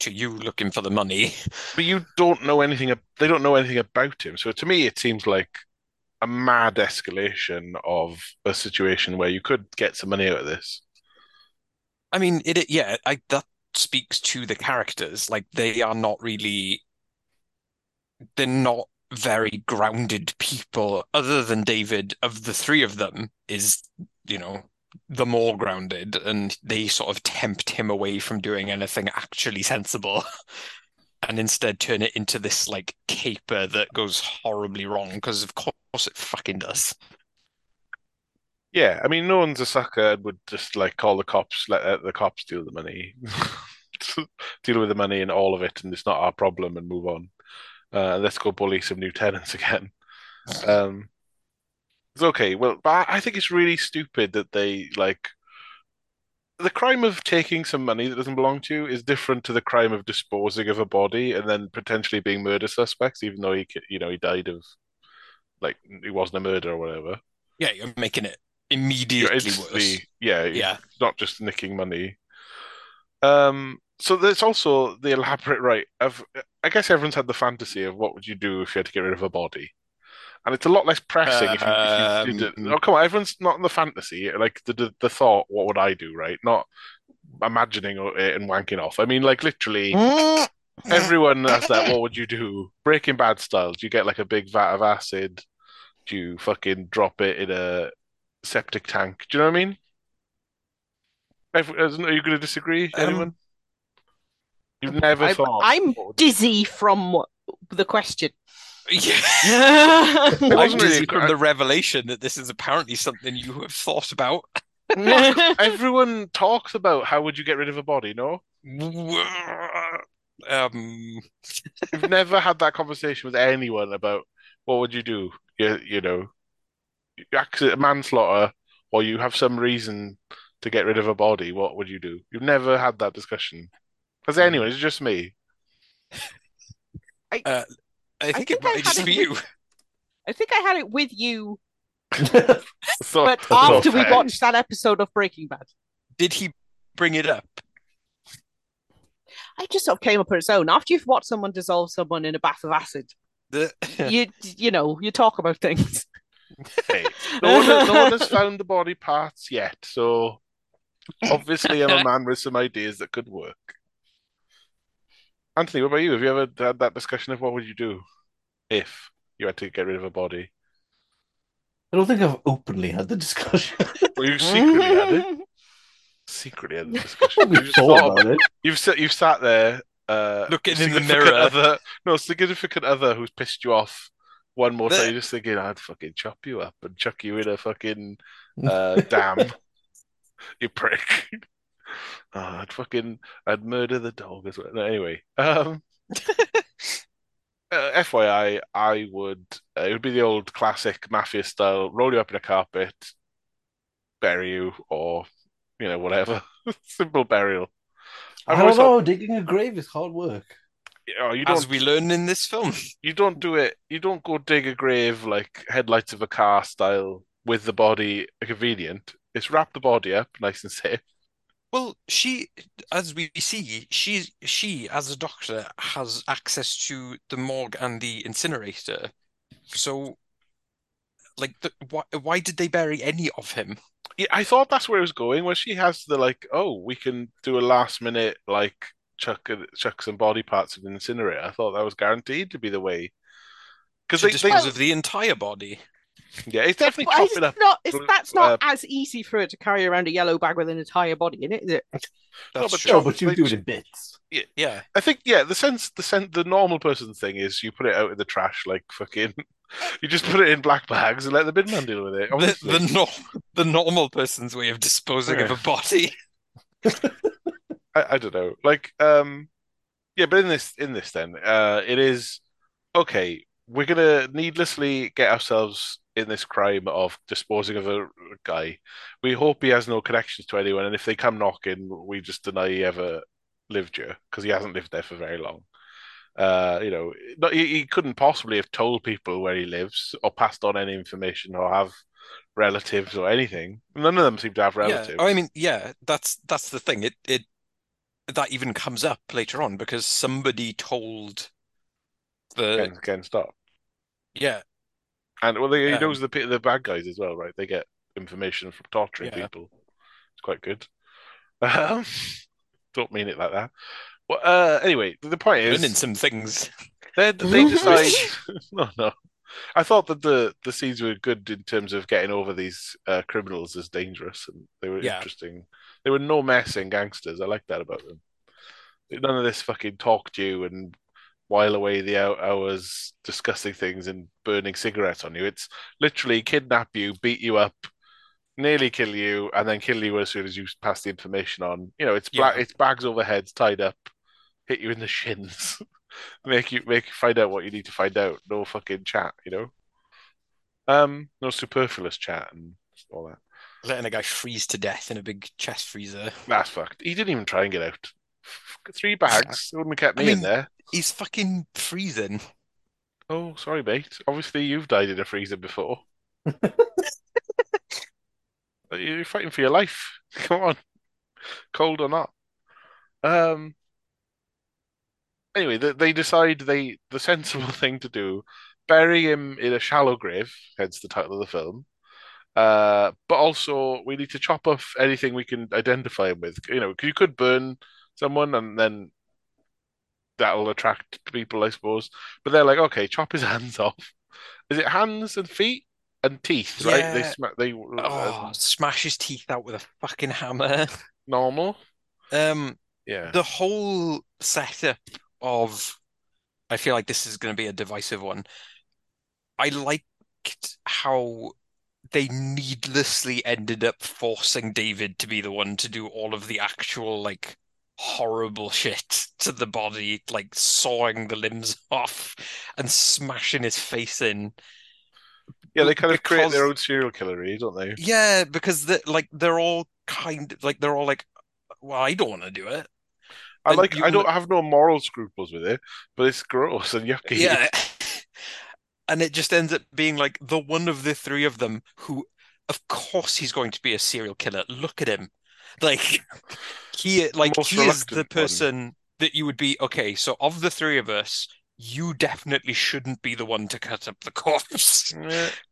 to you looking for the money. But you don't know anything. They don't know anything about him. So to me, it seems like a mad escalation of a situation where you could get some money out of this. I mean, it, it- yeah, I that speaks to the characters. Like they are not really, they're not very grounded people. Other than David, of the three of them, is you know the more grounded, and they sort of tempt him away from doing anything actually sensible. And instead turn it into this like caper that goes horribly wrong because of course it fucking does. Yeah, I mean, no one's a sucker and would just like call the cops, let uh, the cops deal with the money, deal with the money and all of it, and it's not our problem, and move on. Uh, let's go bully some new tenants again. Um, it's okay. Well, but I think it's really stupid that they like the crime of taking some money that doesn't belong to you is different to the crime of disposing of a body and then potentially being murder suspects, even though he, you know, he died of like it wasn't a murder or whatever. Yeah, you're making it immediately worse. yeah, Yeah. not just nicking money. Um, so there's also the elaborate right of I guess everyone's had the fantasy of what would you do if you had to get rid of a body, and it's a lot less pressing if you, if you did it. Um, Oh, come on, everyone's not in the fantasy, like the, the the thought, what would I do, right? Not imagining it and wanking off. I mean, like literally, everyone has that. What would you do? Breaking Bad style. Do you get like a big vat of acid? Do you fucking drop it in a septic tank? Do you know what I mean? Every- Are you going to disagree? Um, Anyone? You've never I'm, thought. I'm dizzy from the question. Yeah. I It I'm wasn't really from the revelation that this is apparently something you have thought about. Everyone talks about how would you get rid of a body, no? Um, You've never had that conversation with anyone about what would you do? You, know, you know, accident, manslaughter, or you have some reason to get rid of a body. What would you do? You've never had that discussion. Has anyone? It's just me. I think think it I might had just it be with- you. I think I had it with you, Thought- but thought after we watched that episode of Breaking Bad, Did he bring it up? I just sort of came up on its own. After you've watched someone dissolve someone in a bath of acid, The- you you know you talk about things. Hey, no one, no one has found the body parts yet, so obviously I'm a man with some ideas that could work. Anthony, what about you? Have you ever had that discussion of what would you do if you had to get rid of a body? I don't think I've openly had the discussion. Well, you secretly had it. Secretly had the discussion. we You just thought thought about it. You've sat, you've sat there, uh, Looking in the significant mirror. Other, no, significant other who's pissed you off one more time. You're just thinking, I'd fucking chop you up and chuck you in a fucking uh, dam, you prick. Oh, I'd fucking, I'd murder the dog as well. No, anyway, um, uh, FYI, I would, uh, it would be the old classic mafia style: roll you up in a carpet, bury you, or you know whatever, simple burial. I I've don't always thought- know. Digging a grave is hard work. Oh, you As don't we learn in this film. you don't do it you don't go dig a grave like headlights of a car style with the body convenient. It's wrap the body up nice and safe. Well, she, as we see, she, she as a doctor has access to the morgue and the incinerator. So, like, the, why, why did they bury any of him? Yeah, I thought that's where it was going, where she has the like, oh, we can do a last minute like chuck chuck some body parts in an incinerator. I thought that was guaranteed to be the way. Because they, they, dispose of the entire body. Yeah, it's definitely But it's chopping up. not. It's, that's not uh, as easy for it to carry around a yellow bag with an entire body in it, is it? That's but true. But you do it in bits. Yeah. I think yeah, the sense the sense the normal person thing is you put it out in the trash like fucking. You just put it in black bags and let the bin man deal with it. The, Obviously. the, nor the normal person's way of disposing of a body. I, I don't know. Like, um, yeah, but in this, in this, then, uh, it is okay. We're gonna needlessly get ourselves in this crime of disposing of a guy. We hope he has no connections to anyone, and if they come knocking, we just deny he ever lived here because he hasn't lived there for very long. Uh, you know, not, he, he couldn't possibly have told people where he lives or passed on any information or have relatives or anything. None of them seem to have relatives. Oh, I mean, yeah, that's that's the thing. It it that even comes up later on because somebody told the Ken, Ken stop. yeah And well, they, he Um, knows the the bad guys as well, right? They get information from torturing Yeah. people. It's quite good. Um, don't mean it like that. Well, uh, anyway, the point learning is, some things. they they decide. no, no. I thought that the the scenes were good in terms of getting over these uh, criminals as dangerous, and they were Yeah. interesting. They were no messing gangsters. I like that about them. None of this fucking talk to you and while away the hours discussing things and burning cigarettes on you. It's literally kidnap you, beat you up, nearly kill you, and then kill you as soon as you pass the information on. You know, it's black, Yeah. it's bags over heads tied up, hit you in the shins, make you make you find out what you need to find out. No fucking chat, you know. Um, no superfluous chat and all that. Letting a guy freeze to death in a big chest freezer. That's fucked. He didn't even try and get out. Three bags wouldn't have kept I me in there. He's fucking freezing. Oh, sorry, mate. Obviously, you've died in a freezer before. You're fighting for your life. Come on, cold or not. Um. Anyway, they, they decide they the sensible thing to do, bury him in a shallow grave, hence the title of the film. Uh, but also we need to chop off anything we can identify him with. You know, you could burn someone and then that'll attract people, I suppose. But they're like, okay, chop his hands off. Is it hands and feet and teeth, right? They sma they Oh, um, smash his teeth out with a fucking hammer. normal. Um, Yeah. the whole setup of I feel like this is going to be a divisive one. I liked how they needlessly ended up forcing David to be the one to do all of the actual like horrible shit to the body, like sawing the limbs off and smashing his face in. Yeah, they kind of create their own serial killer, eh, don't they? Yeah, because the, like they're all kind of like they're all like, well, I don't want to do it. I And like you I don't have no moral scruples with it, but it's gross and yucky. Yeah. And it just ends up being like the one of the three of them who, of course, he's going to be a serial killer. Look at him. Like he like most he is the reluctant one. person that you would be, okay, so of the three of us, you definitely shouldn't be the one to cut up the corpse.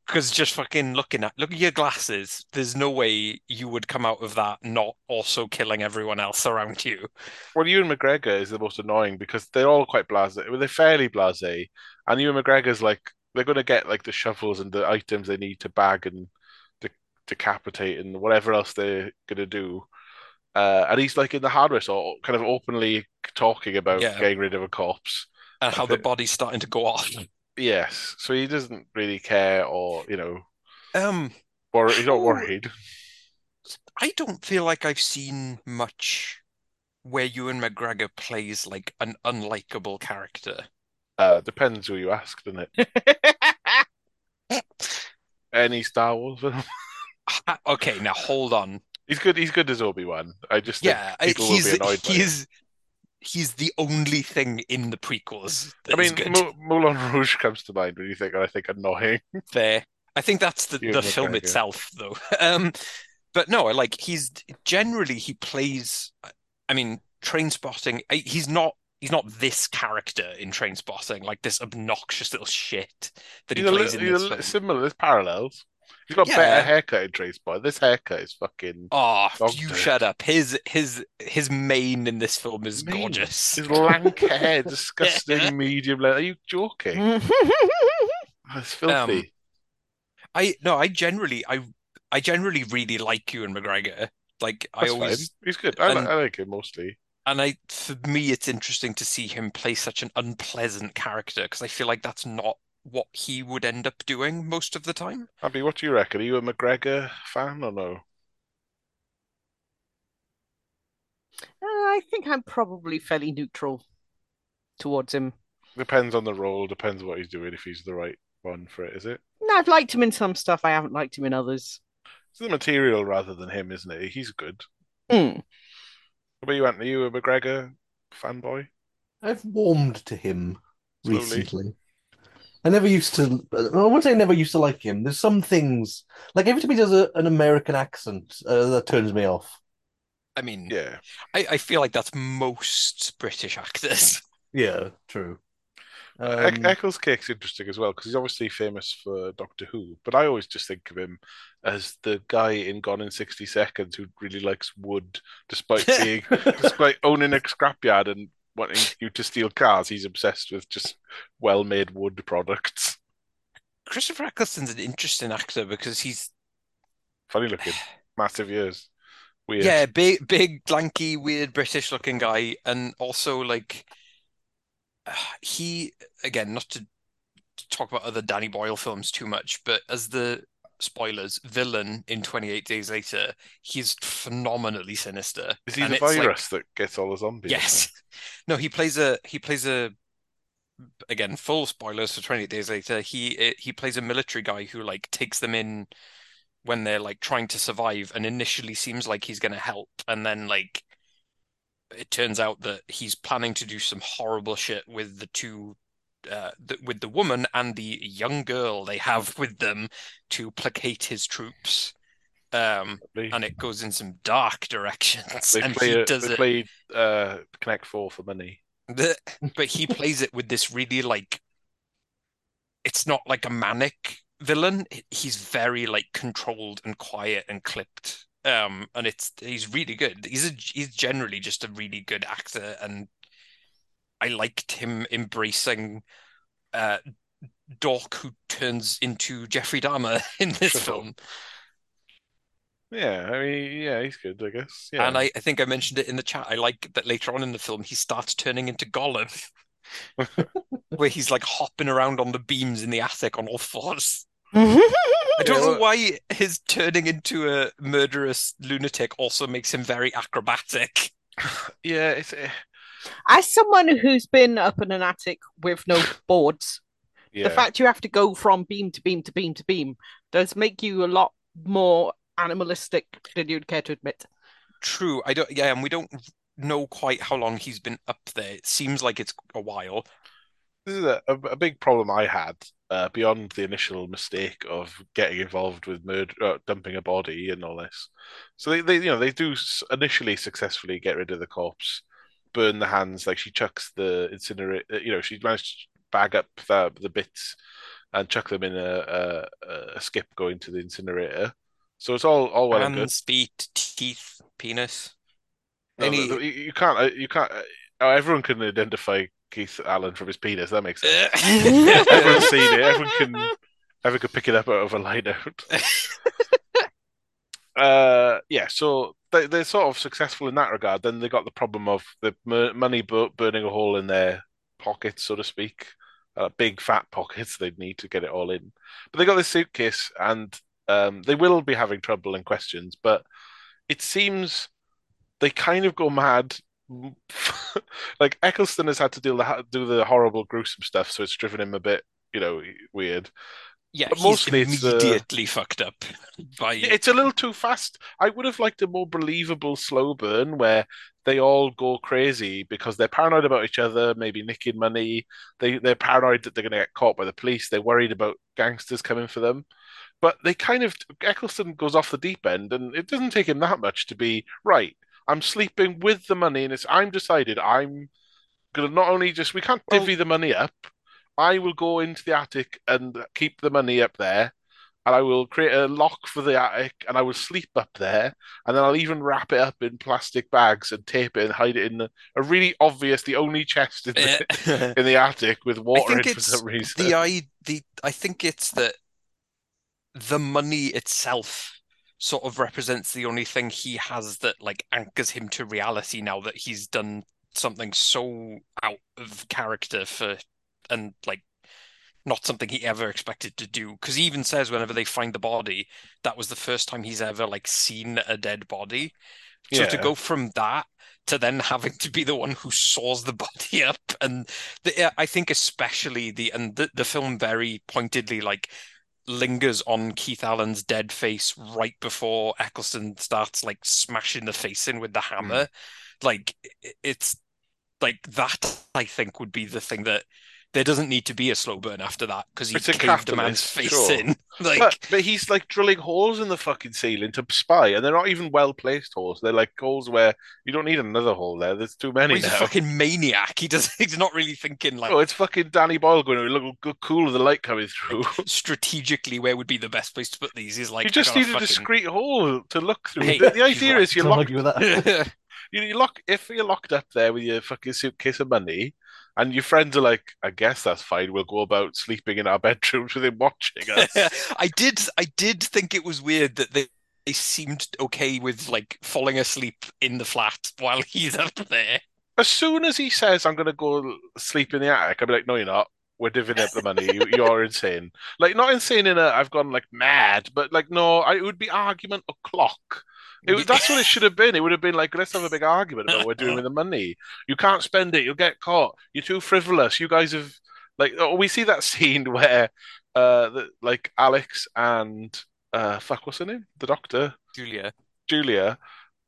Because just fucking looking at look at your glasses, there's no way you would come out of that not also killing everyone else around you. Well, Ewan McGregor is the most annoying because they're all quite blasé. Well, they're fairly blasé, and you Ewan McGregor's like they're going to get like the shovels and the items they need to bag and de decapitate and whatever else they're going to do. Uh, and he's like in the hardware store, kind of openly talking about Yeah. getting rid of a corpse. And how the body's starting to go off. Yes, so he doesn't really care, or you know, Um, wor he's not worried. I don't feel like I've seen much where Ewan McGregor plays like an unlikable character. Uh, depends who you ask, doesn't it? Any Star Wars film. Okay, now hold on. He's good. He's good as Obi-Wan. I just Yeah, people will he's be annoyed he's he's the only thing in the prequels I mean. Mou- Moulin Rouge comes to mind when you think, and I think annoying. Fair. I think that's the the film itself, though. Um, but no, like he's generally he plays. I mean, Trainspotting. He's not. He's not this character in Trainspotting, like this obnoxious little shit that he He's a plays little, in this a similar. There's parallels. He's got Yeah. better haircut in Trainspotting. This haircut is fucking. Oh, you dirt. shut up. His his his mane in this film is Mane? gorgeous. His lank hair, disgusting medium length. Are you joking? It's filthy. Um, I no, I generally I I generally really like Ewan McGregor. Like I always fine. He's good. I, and- I like him mostly. and I for me it's interesting to see him play such an unpleasant character because I feel like that's not what he would end up doing most of the time. Abby, what do you reckon? Are you a McGregor fan or no? Uh, I think I'm probably fairly neutral towards him. Depends on the role. Depends what he's doing. If he's the right one for it, is it? No, I've liked him in some stuff. I haven't liked him in others. It's the material rather than him, isn't it? He's good. Hmm. What about you, Anthony? You a McGregor fanboy? I've warmed to him Slowly. recently. I never used to. I wouldn't say I never used to like him. There's some things, like every time he does a, an American accent, uh, that turns me off. I mean, Yeah. I, I feel like that's most British actors. Yeah, true. Eck- Um, Eccles Cake's interesting as well because he's obviously famous for Doctor Who, but I always just think of him as the guy in Gone in 60 Seconds who really likes wood, despite being, despite owning a scrapyard and wanting you to steal cars. He's obsessed with just well-made wood products. Christopher Eccleston's an interesting actor because he's Funny looking, massive ears, weird. yeah, big big lanky weird British looking guy and also like he again not to talk about other Danny Boyle films too much, but as the spoilers villain in 28 Days Later, he's phenomenally sinister. Is he And the it's like- virus that gets all the zombies? Yes. No, he plays a he plays a again full spoilers for 28 Days Later. He he plays a military guy who like takes them in when they're like trying to survive and initially seems like he's going to help and then like it turns out that he's planning to do some horrible shit with the two uh, the, with the woman and the young girl they have with them to placate his troops. Um, and it goes in some dark directions, they and play, he does they it. play uh, Connect Four for money. The, but he plays it with this really like it's not like a manic villain. He's very like controlled and quiet and clipped. Um, and it's he's really good. He's a he's generally just a really good actor, and I liked him embracing uh Dork who turns into Jeffrey Dahmer in this Sure. film. Yeah, I mean, yeah, he's good, I guess. Yeah, And I, I think I mentioned it in the chat. I like that later on in the film he starts turning into Gollum, where he's like hopping around on the beams in the attic on all fours. I don't know why his turning into a murderous lunatic also makes him very acrobatic. yeah, it's eh, As someone who's been up in an attic with no boards, yeah. the fact you have to go from beam to beam to beam to beam does make you a lot more animalistic than you'd care to admit. True. I don't. Yeah, and we don't know quite how long he's been up there. It seems like it's a while. This is a, a, a big problem I had uh, beyond the initial mistake of getting involved with murder, uh, dumping a body and all this. So they, they, you know, they do initially successfully get rid of the corpse, burn the hands. Like she chucks the incinerate. uh, You know, she managed to bag up the, the bits and chuck them in a, a, a skip going to the incinerator. So it's all all well and good. Hands, feet, teeth, penis. No, Any- you you can't. uh, You can't. uh, oh, Everyone can identify Keith Allen from his penis. That makes sense. Everyone's seen it. Everyone can. Everyone can pick it up out of a line out. uh, yeah. So they they're sort of successful in that regard. Then they got the problem of the money burning a hole in their pockets, so to speak. Uh, big fat pockets they'd need to get it all in. But they got this suitcase, and um, they will be having trouble and questions. But it seems they kind of go mad. like Eccleston has had to deal the, do the horrible, gruesome stuff, so it's driven him a bit, you know, weird. Yeah, But mostly it's, uh, immediately fucked up by It's a little too fast. I would have liked a more believable slow burn where they all go crazy because they're paranoid about each other, maybe nicking money. They they're paranoid that they're going to get caught by the police. They're worried about gangsters coming for them. But they kind of Eccleston goes off the deep end, and it doesn't take him that much to be right. I'm sleeping with the money, and it's I'm decided I'm gonna not only just we can't Well- divvy the money up. I will go into the attic and keep the money up there, and I will create a lock for the attic, and I will sleep up there, and then I'll even wrap it up in plastic bags and tape it and hide it in a, a really obvious, the only chest in the, in the attic with water in for some reason. the I the I think it's that the money itself sort of represents the only thing he has that like anchors him to reality now that he's done something so out of character for and like not something he ever expected to do. Because he even says whenever they find the body that was the first time he's ever like seen a dead body. So to go from that to then having to be the one who saws the body up and the, I think especially the and the, the film very pointedly like lingers on Keith Allen's dead face right before Eccleston starts like smashing the face in with the hammer. Mm. Like it's like that I think would be the thing that there doesn't need to be a slow burn after that because he It's a caved the man's face sure. in. Like But, but he's like drilling holes in the fucking ceiling to spy, and they're not even well placed holes. They're like holes where you don't need another hole there. There's too many he's a fucking maniac. He does he's not really thinking like Oh, it's fucking Danny Boyle going, look, look cool with the light coming through. strategically where would be the best place to put these. He's like you just need a fucking- discreet hole to look through. Hey, the, the idea right. is you Can't lock, argue with that. you, you lock if you're locked up there with your fucking suitcase of money, and your friends are like, I guess that's fine. We'll go about sleeping in our bedrooms with him watching us. I did I did think it was weird that they they seemed okay with like falling asleep in the flat while he's up there. as soon as he says, "I'm going to go sleep in the attic," be like, "No, you're not. We're divvying up the money. You, you're insane. Like, not insane in a I've gone like mad, but like, no, I, it would be argument o'clock. It that's what it should have been. It would have been like, let's have a big argument about what we're doing with the money. You can't spend it. You'll get caught. You're too frivolous. You guys have like. Oh, we see that scene where, uh, the, like Alex and uh, fuck, what's her name? The doctor. Julia. Julia,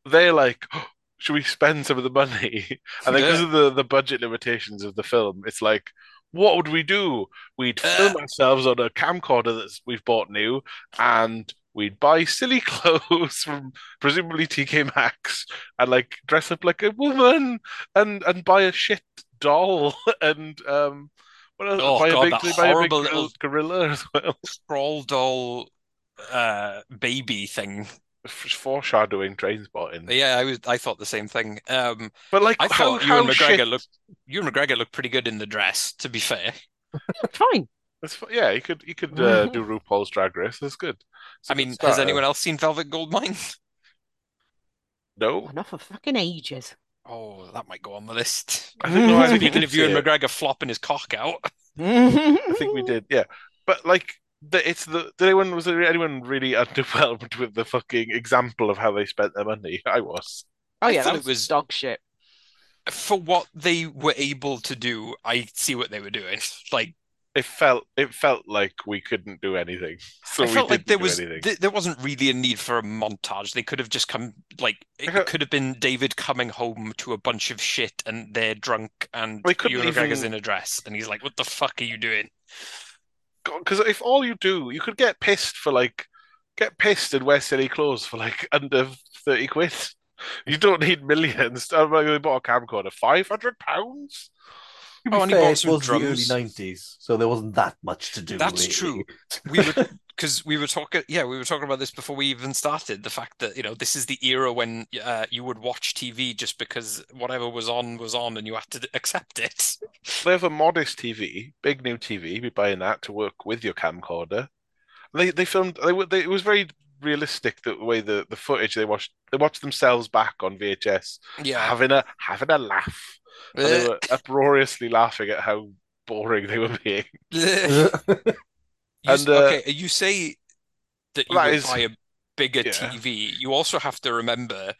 they're like, "Oh, should we spend some of the money? And then because of the, the budget limitations of the film, it's like, what would we do? We'd film ourselves on a camcorder that we've bought new, and we'd buy silly clothes from presumably TK Maxx and like dress up like a woman and and buy a shit doll and um what else? Oh, buy God, a that big buy a big horrible gorilla- little- gorilla as well. Scroll doll uh baby thing. Foreshadowing Trainspotting. Yeah, I was I thought the same thing. Um But like I how, thought Ewan how McGregor shit- looked Ewan McGregor looked pretty good in the dress, to be fair. Fine. That's yeah, you could you could uh, do RuPaul's Drag Race. That's good. It's a I good mean, has anyone else seen Velvet Goldmine? No, not for fucking ages. Oh, that might go on the list. I think no, I think we Speaking did of Ewan see it. McGregor flopping his cock out. I think we did. Yeah, but like the, it's the did anyone was there anyone really underwhelmed with the fucking example of how they spent their money? I was. Oh I yeah, thought that it was was- dog shit. For what they were able to do, I see what they were doing. Like It felt it felt like we couldn't do anything, so I felt like there was th- there wasn't really a need for a montage. They could have just come like it could have been David coming home to a bunch of shit and they're drunk and They Ewan McGregor's even- in a dress and he's like, "What the fuck are you doing?" Because if all you do, you could get pissed for like get pissed and wear silly clothes for like under thirty quid. You don't need millions. I'm like, they bought a camcorder, five hundred pounds. To be Oh, and he fair, bought it some was the early 90s, so there wasn't that much to do. That's really. true. We were because we were talking, yeah, we were talking about this before we even started. The fact that you know this is the era when uh, you would watch TV just because whatever was on was on, and you had to accept it. They have a modest TV, big new TV. Be buying that to work with your camcorder. They they filmed. They, were- they it was very realistic the way the, the footage they watched. They watched themselves back on VHS, Yeah, having a having a laugh. And they were uproariously laughing at how boring they were being. S- And, uh, okay, you say that you that would is- buy a bigger yeah. TV. You also have to remember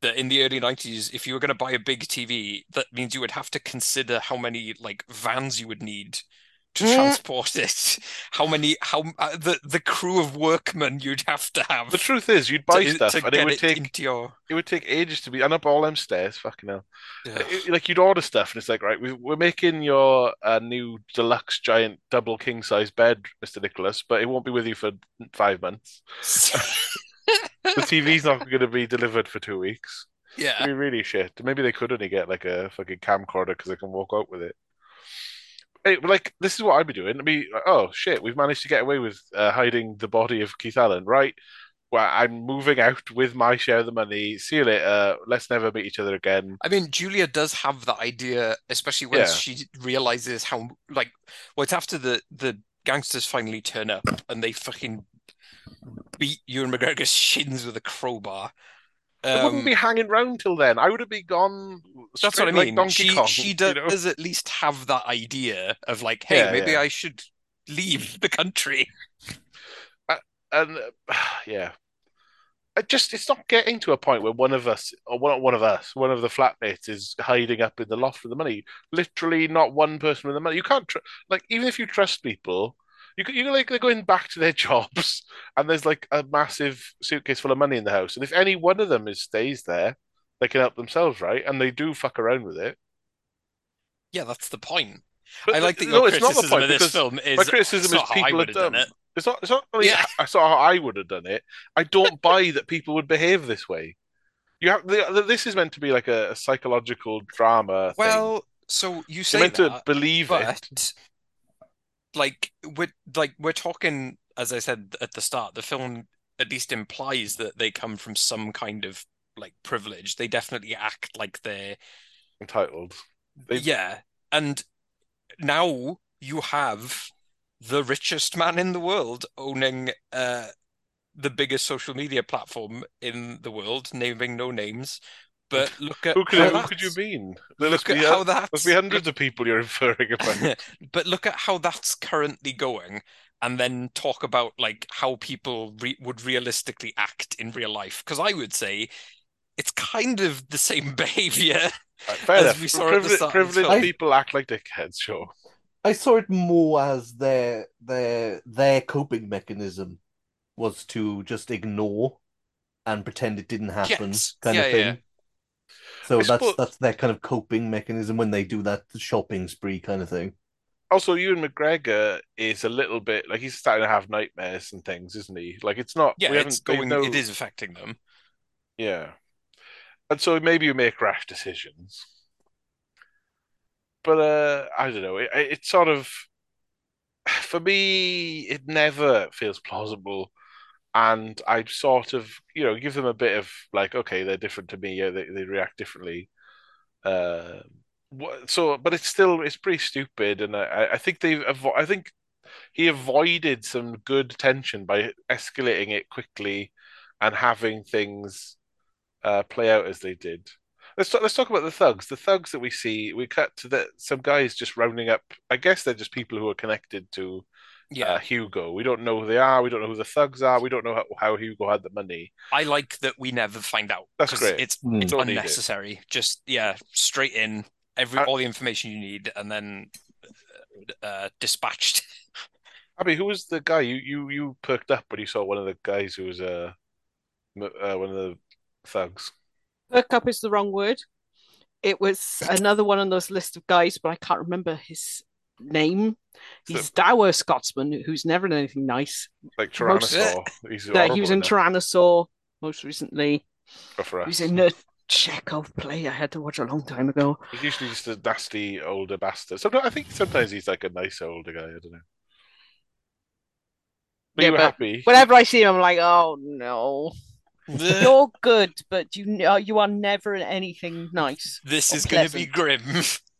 that in the early 90s, if you were going to buy a big TV, that means you would have to consider how many like vans you would need to Mm. transport it. How many, how uh, the the crew of workmen you'd have to have The truth is, you'd buy to, stuff to and it would it take your. it would take ages to be and up all them stairs. Fucking hell. It- like you'd order stuff and it's like right we, we're making your uh, new deluxe giant double king size bed mr nicholas but it won't be with you for five months the tv's not going to be delivered for two weeks it'd Yeah. be really shit maybe they could only get like a fucking camcorder because they can walk out with it Hey, like this is what I'd be doing. I'd be like, oh shit, we've managed to get away with uh, hiding the body of Keith Allen, right? Well, I'm moving out with my share of the money. See you later. Let's never meet each other again. I mean, Julia does have that idea, especially when Yeah. she realizes how like well, it's after the the gangsters finally turn up and they fucking beat Ewan McGregor's shins with a crowbar. I wouldn't Um, be hanging round till then. I would have been gone. that's what I straight like mean. She Kong, she you does at least have that idea of like, hey, Yeah, maybe yeah. I should leave the country. and uh, yeah, I just it's not getting to a point where one of us or one one of us, one of the flatmates, is hiding up in the loft with the money. Literally, not one person with the money. You can't tr like even if you trust people. You you like they're going back to their jobs, and there's like a massive suitcase full of money in the house, and if any one of them is stays there, they can help themselves, right? And they do fuck around with it. Yeah, that's the point. But I like the- that no, it's not the point of this film is my criticism is not how I people have done done it. It's not. It's not. Really, Yeah. I saw how I would have done it. I don't buy that people would behave this way. You have the, the- this is meant to be like a, a psychological drama. thing. Well, so you you're say meant to that, believe it. Like we're like we're talking, as I said at the start, the film at least implies that they come from some kind of like privilege. They definitely act like they're Entitled. They- yeah, and now you have the richest man in the world owning uh the biggest social media platform in the world, naming no names. But look at Who could, how who could you mean? There must Look at be, how uh, that's must be hundreds of people you're inferring about. but look at how that's currently going, and then talk about like how people re would realistically act in real life. Because I would say it's kind of the same behavior. Right, fair As enough. we saw at the start privileged film. people act like dickheads, sure. I saw it more as their their their coping mechanism was to just ignore and pretend it didn't happen, Yes. kind Yeah, of thing. yeah. So I that's suppose- that's their kind of coping mechanism when they do that shopping spree kind of thing. Also, Ewan McGregor is a little bit like he's starting to have nightmares and things, isn't he? Like it's not. Yeah, we it's going. know- It is affecting them. Yeah. And so maybe you make rash decisions. But uh I don't know. It, it sort of for me it never feels plausible and I sort of, you know, give them a bit of like okay, they're different to me, yeah, they they react differently. Uh so but it's still it's pretty stupid and I I think they've I think he avoided some good tension by escalating it quickly and having things uh, play out as they did. Let's talk, let's talk about the thugs. The thugs that we see, we cut to the, some guys just rounding up. I guess they're just people who are connected to Yeah, uh, Hugo. We don't know who they are. We don't know who the thugs are. We don't know how, how Hugo had the money. I like that we never find out. That's 'cause great. It's Mm. it's Don't it. unnecessary. Just yeah, straight in every Uh, all the information you need, and then uh, dispatched. Abby, who was the guy you you you perked up when you saw one of the guys who was uh, uh one of the thugs? Perk up is the wrong word. It was another one on those list of guys, but I can't remember his name. He's So- dour Scotsman who's never done anything nice. Like Most- Tyrannosaur. He's Uh, he was in horrible Tyrannosaur most recently. that for He us. was in the Chekhov play I had to watch a long time ago. He's usually just a nasty older bastard. Sometimes I think sometimes he's like a nice older guy. I don't know. But Yeah, you were but happy. Whenever I see him, I'm like, oh no. You're good, but you know you are never anything nice. This is going to be grim.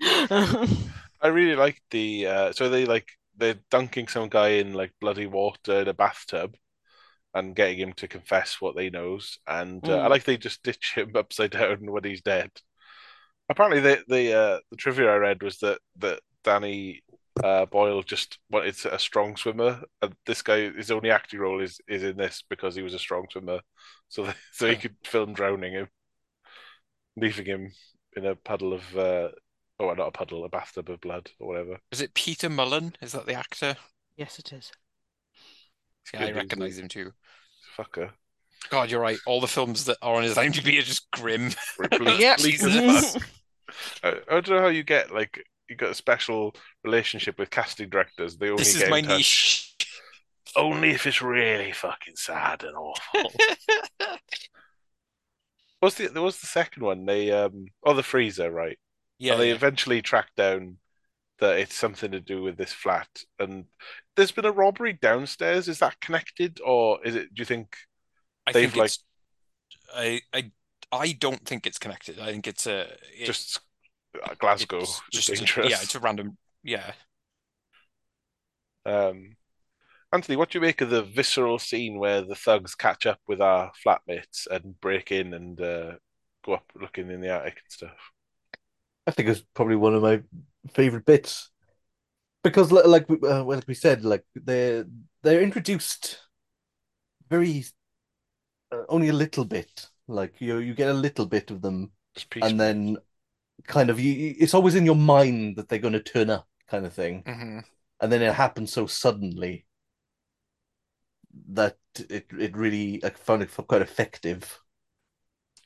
I really like the uh so they like they're dunking some guy in like bloody water in a bathtub and getting him to confess what they knows and uh, I Mm. like they just ditch him upside down when he's dead. Apparently the the uh the trivia I read was that that Danny uh Boyle just wanted a strong swimmer and this guy his only acting role is is in this because he was a strong swimmer so so he could film drowning him leaving him in a puddle of uh oh not a puddle a bathtub of blood or whatever Is it Peter Mullan? Is that the actor? yes, it is. Yeah, I recognize him too. fucker God, you're right. All the films that are on his IMDb are just grim. bleak, Yep. bleak as fuck. I, I don't know how you get like you got a special relationship with casting directors. They only This is get my niche. only if it's really fucking sad and awful. What's the there was the second one? They um oh the freezer right? Yeah, and they yeah. eventually track down that it's something to do with this flat. And there's been a robbery downstairs. Is that connected, or is it? Do you think? I they've, think like- it's. I I I don't think it's connected. I think it's a it- just uh, Glasgow it's just dangerous. yeah, it's a random. Yeah, Um, Anthony, what do you make of the visceral scene where the thugs catch up with our flatmates and break in and uh, go up looking in the attic and stuff? I think it's probably one of my favorite bits because, li- like, we- uh, like we said, like they're they're introduced very uh, only a little bit. Like you, you get a little bit of them, and then kind of you, it's always in your mind that they're going to turn up, kind of thing, hmm and then it happens so suddenly that it it really I found it quite effective.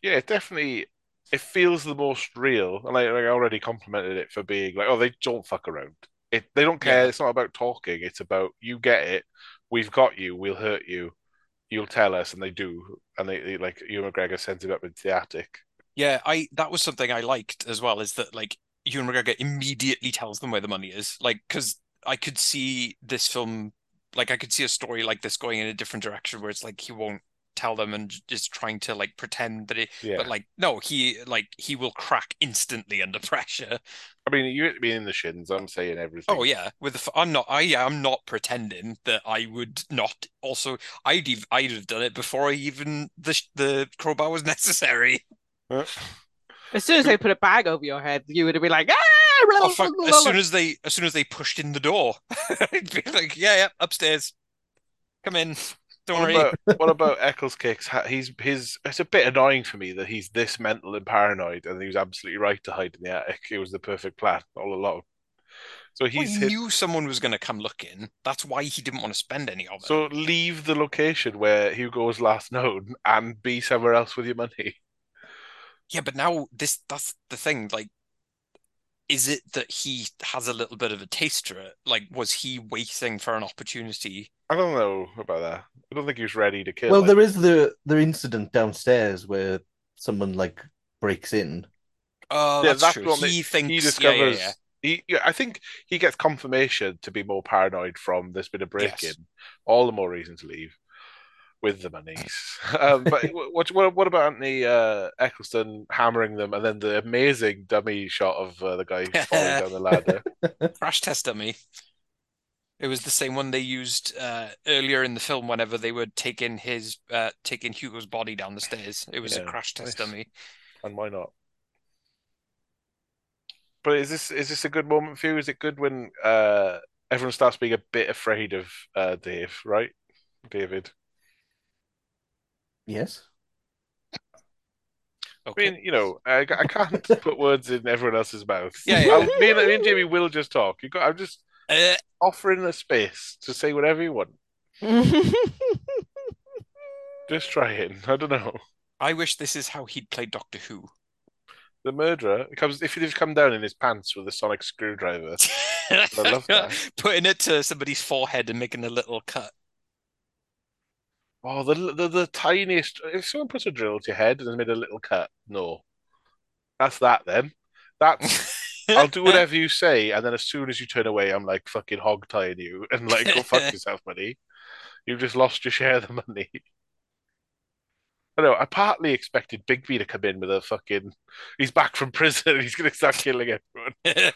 yeah, definitely it feels the most real, and I, I already complimented it for being like, oh, they don't fuck around. It they don't care. Yeah. It's not about talking. It's about you get it. We've got you. We'll hurt you. You'll tell us, and they do. And they, they like Ewan McGregor sends him up into the attic. yeah. I that was something I liked as well. Is that like Ewan McGregor immediately tells them where the money is, like because I could see this film, like I could see a story like this going in a different direction where it's like he won't tell them and just trying to like pretend that it Yeah, but like no he like he will crack instantly under pressure I mean, you hit me in the shins. I'm saying everything. Oh yeah, with the f- I'm not I I'm not pretending that I would not also I'd ev- I'd have done it before I even the the crowbar was necessary. As soon as they put a bag over your head, you would be like, ah! Oh, fuck, as soon as they as soon as they pushed in the door, I'd be like, yeah, yeah, upstairs, come in, don't What worry. about what about Eccles Cakes? He's his. It's a bit annoying for me that he's this mental and paranoid, and he was absolutely right to hide in the attic. It was the perfect plan all along. So he knew someone was going to come looking. That's why he didn't want to spend any of it. so leave the location where Hugo was last known and be somewhere else with your money. Yeah, but now this that's the thing. Like, is it that he has a little bit of a taste for it? Like, was he waiting for an opportunity? I don't know about that. I don't think he was ready to kill. Well, like- there is the the incident downstairs where someone like breaks in. Oh, Yeah, that's, that's true. what He thinks. he discovers. yeah, yeah. He, yeah, I think he gets confirmation to be more paranoid from there's been a break in. Yes. All the more reason to leave with the monies. um, but what, what what about Anthony uh, Eccleston hammering them, and then the amazing dummy shot of uh, the guy falling down the ladder? Crash test dummy. It was the same one they used uh, earlier in the film whenever they were taking his uh, taking Hugo's body down the stairs. It was a crash test nice. dummy. and why not? But is this is this a good moment for you? Is it good when uh, everyone starts being a bit afraid of uh, Dave, right? David. Yes. I mean, you know, I, I can't put words in everyone else's mouth. Yeah, yeah. I'll- me, and, me and Jamie will just talk. You got, I'm just Uh, offering a space to say whatever you want. Just try it. I don't know. I wish this is how he'd play Doctor Who. The murderer comes if he'd have come down in his pants with a sonic screwdriver. love that. Putting it to somebody's forehead and making a little cut. Oh, the, the the tiniest. If someone puts a drill to your head and made a little cut, no, that's that. Then that's I'll do whatever you say, and then as soon as you turn away, I'm like fucking hog tying you and like go fuck yourself, buddy. You've just lost your share of the money. I know. I partly expected Begbie to come in with a fucking. He's back from prison. He's gonna start killing everyone,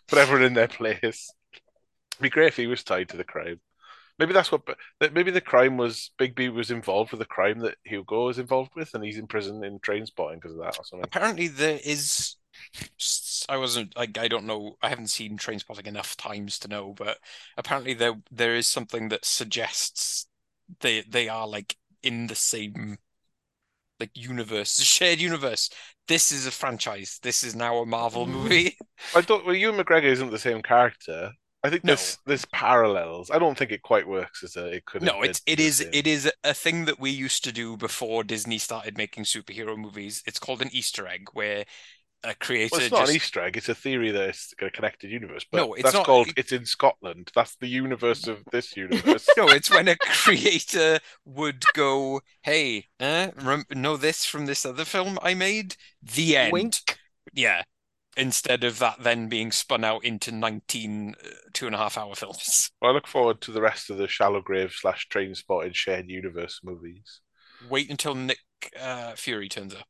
put everyone in their place. It'd be great if he was tied to the crime. Maybe that's what. Maybe the crime was Begbie was involved with the crime that Hugo was involved with, and he's in prison in train spotting because of that or something. Apparently, there is. I wasn't like I don't know. I haven't seen Trainspotting enough times to know, but apparently there there is something that suggests they they are like in the same like universe, the shared universe. This is a franchise. This is now a Marvel Mm. movie. I don't. Well, Ewan McGregor isn't the same character. I think No. there's there's parallels. I don't think it quite works as a. It could. No, been it is same. it is a thing that we used to do before Disney started making superhero movies. It's called an Easter egg, where a creator Well, it's not just an Easter egg. It's a theory that it's a connected universe. But No, it's that's not- called. It's in Scotland. That's the universe of this universe. No, it's when a creator would go, "Hey, uh, rem know this from this other film I made?" The end. Wink. Yeah. Instead of that then being spun out into 19 uh, two and a half hour films. Well, I look forward to the rest of the Shallow Grave slash Train Spotted shared universe movies. Wait until Nick uh, Fury turns up.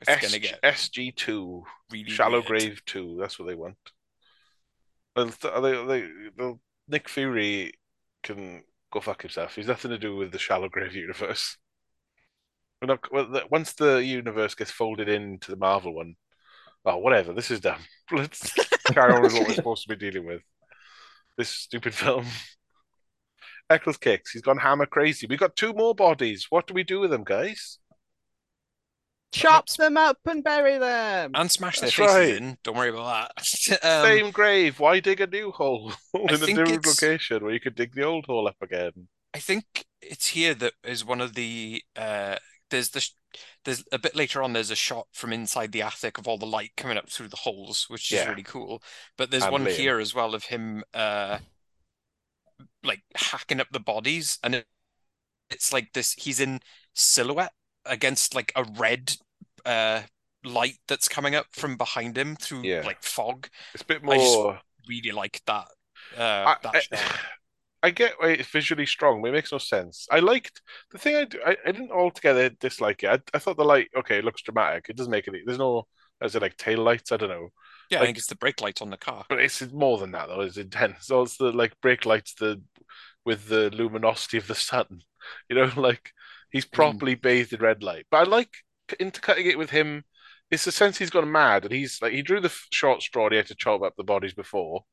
It's gonna get SG two really Shallow weird. Grave two. That's what they want. Well, th- they, they, they, Nick Fury can go fuck himself. He's nothing to do with the Shallow Grave universe. Not, well, once the universe gets folded into the Marvel one, oh whatever. This is dumb. Let's carry on with what we're supposed to be dealing with. This stupid film. Eccles Cakes. He's gone hammer crazy. We got two more bodies. What do we do with them, guys? Chop them up and bury them. And smash their That's faces right. in. Don't worry about that. Um, Same grave. Why dig a new hole in a think different it's- location where you could dig the old hole up again? I think it's here that is one of the uh there's the sh- there's a bit later on there's a shot from inside the attic of all the light coming up through the holes, which is really cool. But there's And one Liam. here as well of him uh like hacking up the bodies and it, it's like this he's in silhouette against like a red uh light that's coming up from behind him through Yeah. like fog. It's a bit I just- more. Really like that uh I, that I. I get why it's visually strong, but it makes no sense. I liked the thing. I, do, I, I didn't altogether dislike it. I, I thought the light, okay, it looks dramatic. It doesn't make any. There's no, is it like tail lights? I don't know. Yeah, I think it's the brake lights on the car. But it's more than that, though. It's intense. So it's the like brake lights, the with the luminosity of the sun. You know, like he's mm. properly bathed in red light. But I like intercutting it with him. It's the sense he's gone mad, and he's like he drew the short straw. And he had to chop up the bodies before.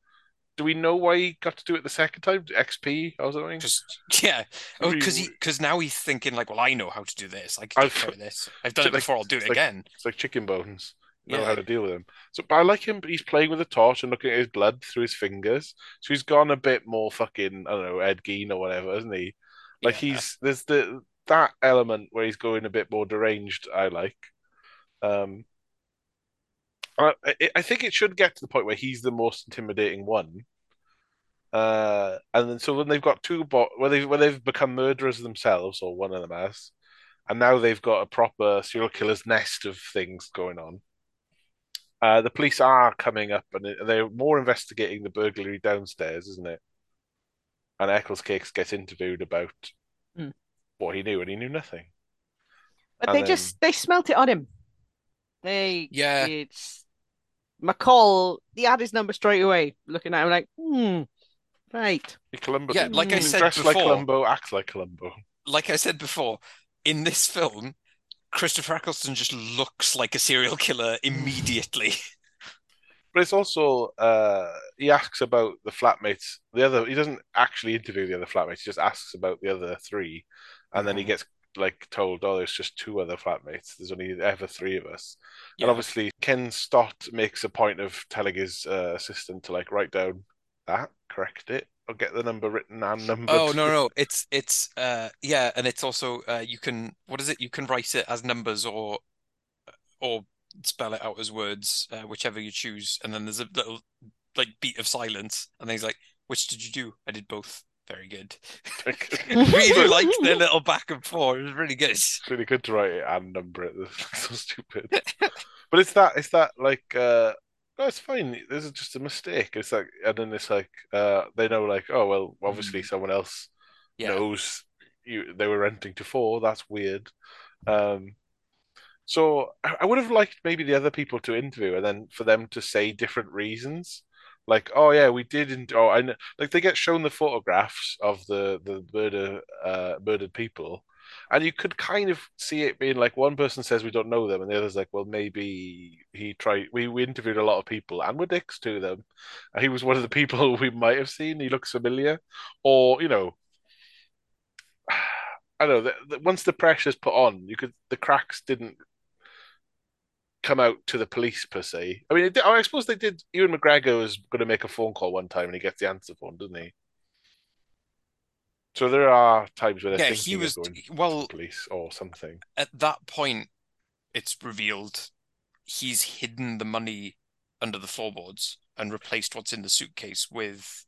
Do we know why he got to do it the second time? XP or something? Just yeah, oh, because he because now he's thinking like, well, I know how to do this. I can I've- of this. I've done it before. I'll do it like- again. It's like chicken bones. You know Yeah. how to deal with him. So, but I like him. But he's playing with a torch and looking at his blood through his fingers. So he's gone a bit more fucking I don't know Ed Gein or whatever, isn't he? Like Yeah. he's there's the that element where he's going a bit more deranged. I like. Um, I, I- I think it should get to the point where he's the most intimidating one. Uh, and then so when they've got two bot when they when they've become murderers themselves, or one of them has, and now they've got a proper serial killer's nest of things going on. Uh, the police are coming up and they're more investigating the burglary downstairs, isn't it? And Eccles Cakes gets interviewed about Hmm. what he knew, and he knew nothing. But And they then- just they smelt it on him. They Yeah. It's McCall. He had his number straight away. Looking at him like, hmm, right. He Columbo, Yeah, like I he's said dressed like before- Columbo, acts like Columbo. Like I said before, in this film, Christopher Eccleston just looks like a serial killer immediately. But it's also uh, he asks about the flatmates. The other he doesn't actually interview the other flatmates. He just asks about the other three, and then he Mhm. gets like told, "Oh, there's just two other flatmates. There's only ever three of us." Yeah. And obviously, Ken Stott makes a point of telling his uh, assistant to like write down that, correct it, or get the number written and numbered. Oh no no it's it's uh yeah and it's also uh you can what is it you can write it as numbers or or spell it out as words uh, whichever you choose and then there's a little like beat of silence and then he's like which did you do I did both very good really liked the little back and forth it was really good It's really good to write it and number it. That's so stupid. but it's that it's that like uh no, it's fine. This is just a mistake. It's like and then it's like uh they know like, oh well obviously someone else yeah knows you they were renting to four. That's weird. Um so I I would have liked maybe the other people to interview and then for them to say different reasons. Like, oh yeah, we didn't. Oh, and. Like they get shown the photographs of the the murder uh murdered people, and you could kind of see it being like one person says we don't know them, and the other's like, well, maybe he tried. We, we interviewed a lot of people, and we're dicks to them. He was one of the people we might have seen. He looks familiar, or you know, I don't know. The, the, once the pressure's put on, you could the cracks didn't come out to the police per se. I mean, did- I suppose they did. Ewan McGregor was going to make a phone call one time, and he gets the answer phone, doesn't he? So there are times where yeah he was well police or something. at that point it's revealed he's hidden the money under the floorboards and replaced what's in the suitcase with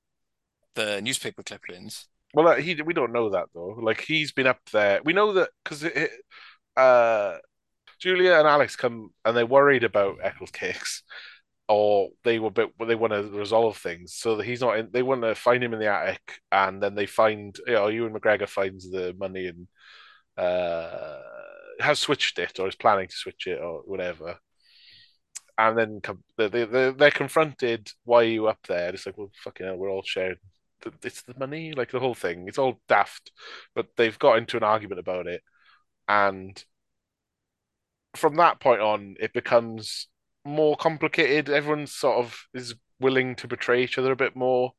the newspaper clippings Well, uh, he we don't know that though. Like he's been up there. We know that because uh, Julia and Alex come and they're worried about Eccles Cakes, or they were bit they want to resolve things so that he's not in. They want to find him in the attic, and then they find you know Ewan McGregor finds the money and uh has switched it or is planning to switch it or whatever. And then come, they they they're confronted. Why are you up there? It's like, well, fucking hell, we're all sharing it's the money, like the whole thing. It's all daft, but they've got into an argument about it, and from that point on, it becomes more complicated. Everyone sort of is willing to betray each other a bit more.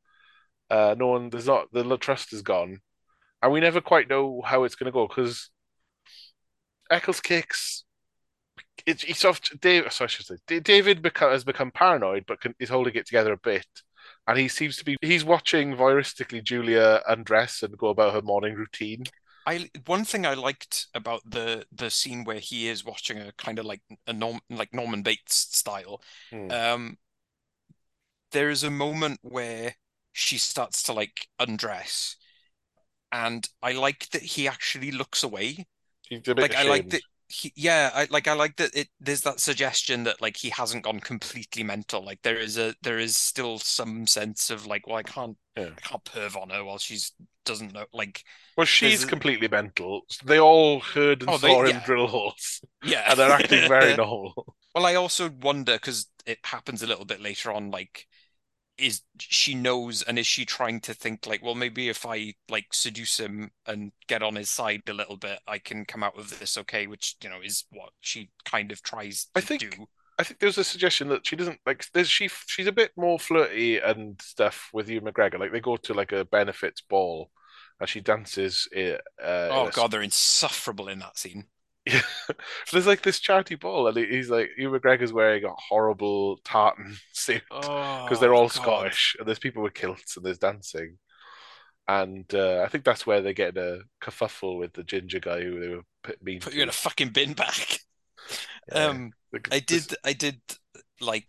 Uh, no one, there's not the trust is gone, and we never quite know how it's going to go because Eccles Cakes. It's he's sort Dave. Sorry, I should say David become, has become paranoid, but can, is holding it together a bit and he seems to be he's watching voyeuristically Julia undress and go about her morning routine. I one thing I liked about the the scene where he is watching a kind of like a Norm like Norman Bates style. Hmm. Um, there is a moment where she starts to like undress, and I like that he actually looks away. He's a bit Like I like that he yeah, I like I like that it there's that suggestion that like he hasn't gone completely mental. Like there is a there is still some sense of like, well, I can't Yeah. I can't perv on her while she's doesn't know like Well, she's completely mental. They all heard and Oh, they- saw him yeah. drill holes, yeah. and they're acting very normal. Well, I also wonder because it happens a little bit later on, like, is she knows and is she trying to think like, well, maybe if I like seduce him and get on his side a little bit, I can come out of this okay, which, you know, is what she kind of tries I to think- do. I think there's a suggestion that she doesn't like. There's she she's a bit more flirty and stuff with Ewan McGregor. Like they go to like a benefits ball, and she dances. Uh, Oh God, they're insufferable in that scene. Yeah. There's like this charity ball, and he's like, Ewan McGregor's wearing a horrible tartan suit Oh, because they're all God. Scottish, and there's people with kilts, and there's dancing. And uh, I think that's where they get in a kerfuffle with the ginger guy who they were p- mean Put to. you in a fucking bin back. Yeah. Um, Like, I this- did, I did like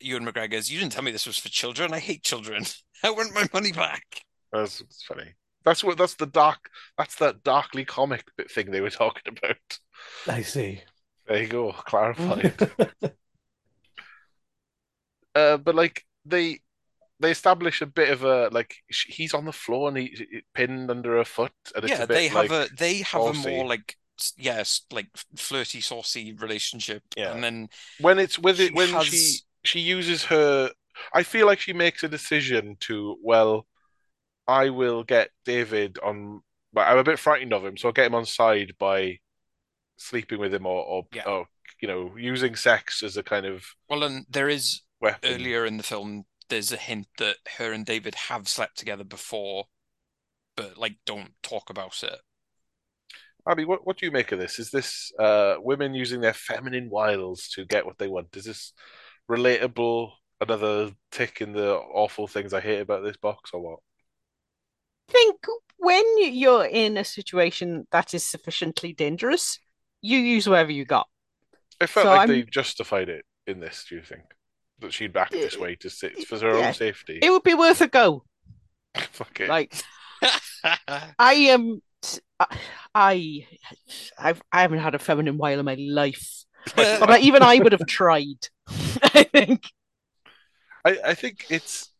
Ewan McGregor's, you didn't tell me this was for children. I hate children. I want my money back. That's it's funny. That's what that's the dark that's that darkly comic bit thing they were talking about. I see. There you go, clarified. uh, but like they they establish a bit of a like he's on the floor and he, he- pinned under a foot, and it's yeah, a bit they have like a they have a more like s- yes, like flirty, saucy relationship. Yeah. And then when it's with it when has- she she uses her. I feel like she makes a decision to well, I will get David on. But I'm a bit frightened of him, so I'll get him on side by sleeping with him or or, Yeah. or you know using sex as a kind of well, and there is weapon. earlier in the film, there's a hint that her and David have slept together before, but like don't talk about it. Abby, what, what do you make of this? Is this uh, women using their feminine wiles to get what they want? Is this relatable? Another tick in the awful things I hate about this box, or what? I think when you're in a situation that is sufficiently dangerous, you use whatever you got. It felt So like I'm- they justified it in this. Do you think that she'd act this way to sit for her Yeah. own safety? It would be worth a go. Fuck it. Like I am, I, I've, I haven't had a feminine while in my life, but like, even I would have tried. I think. I, I think it's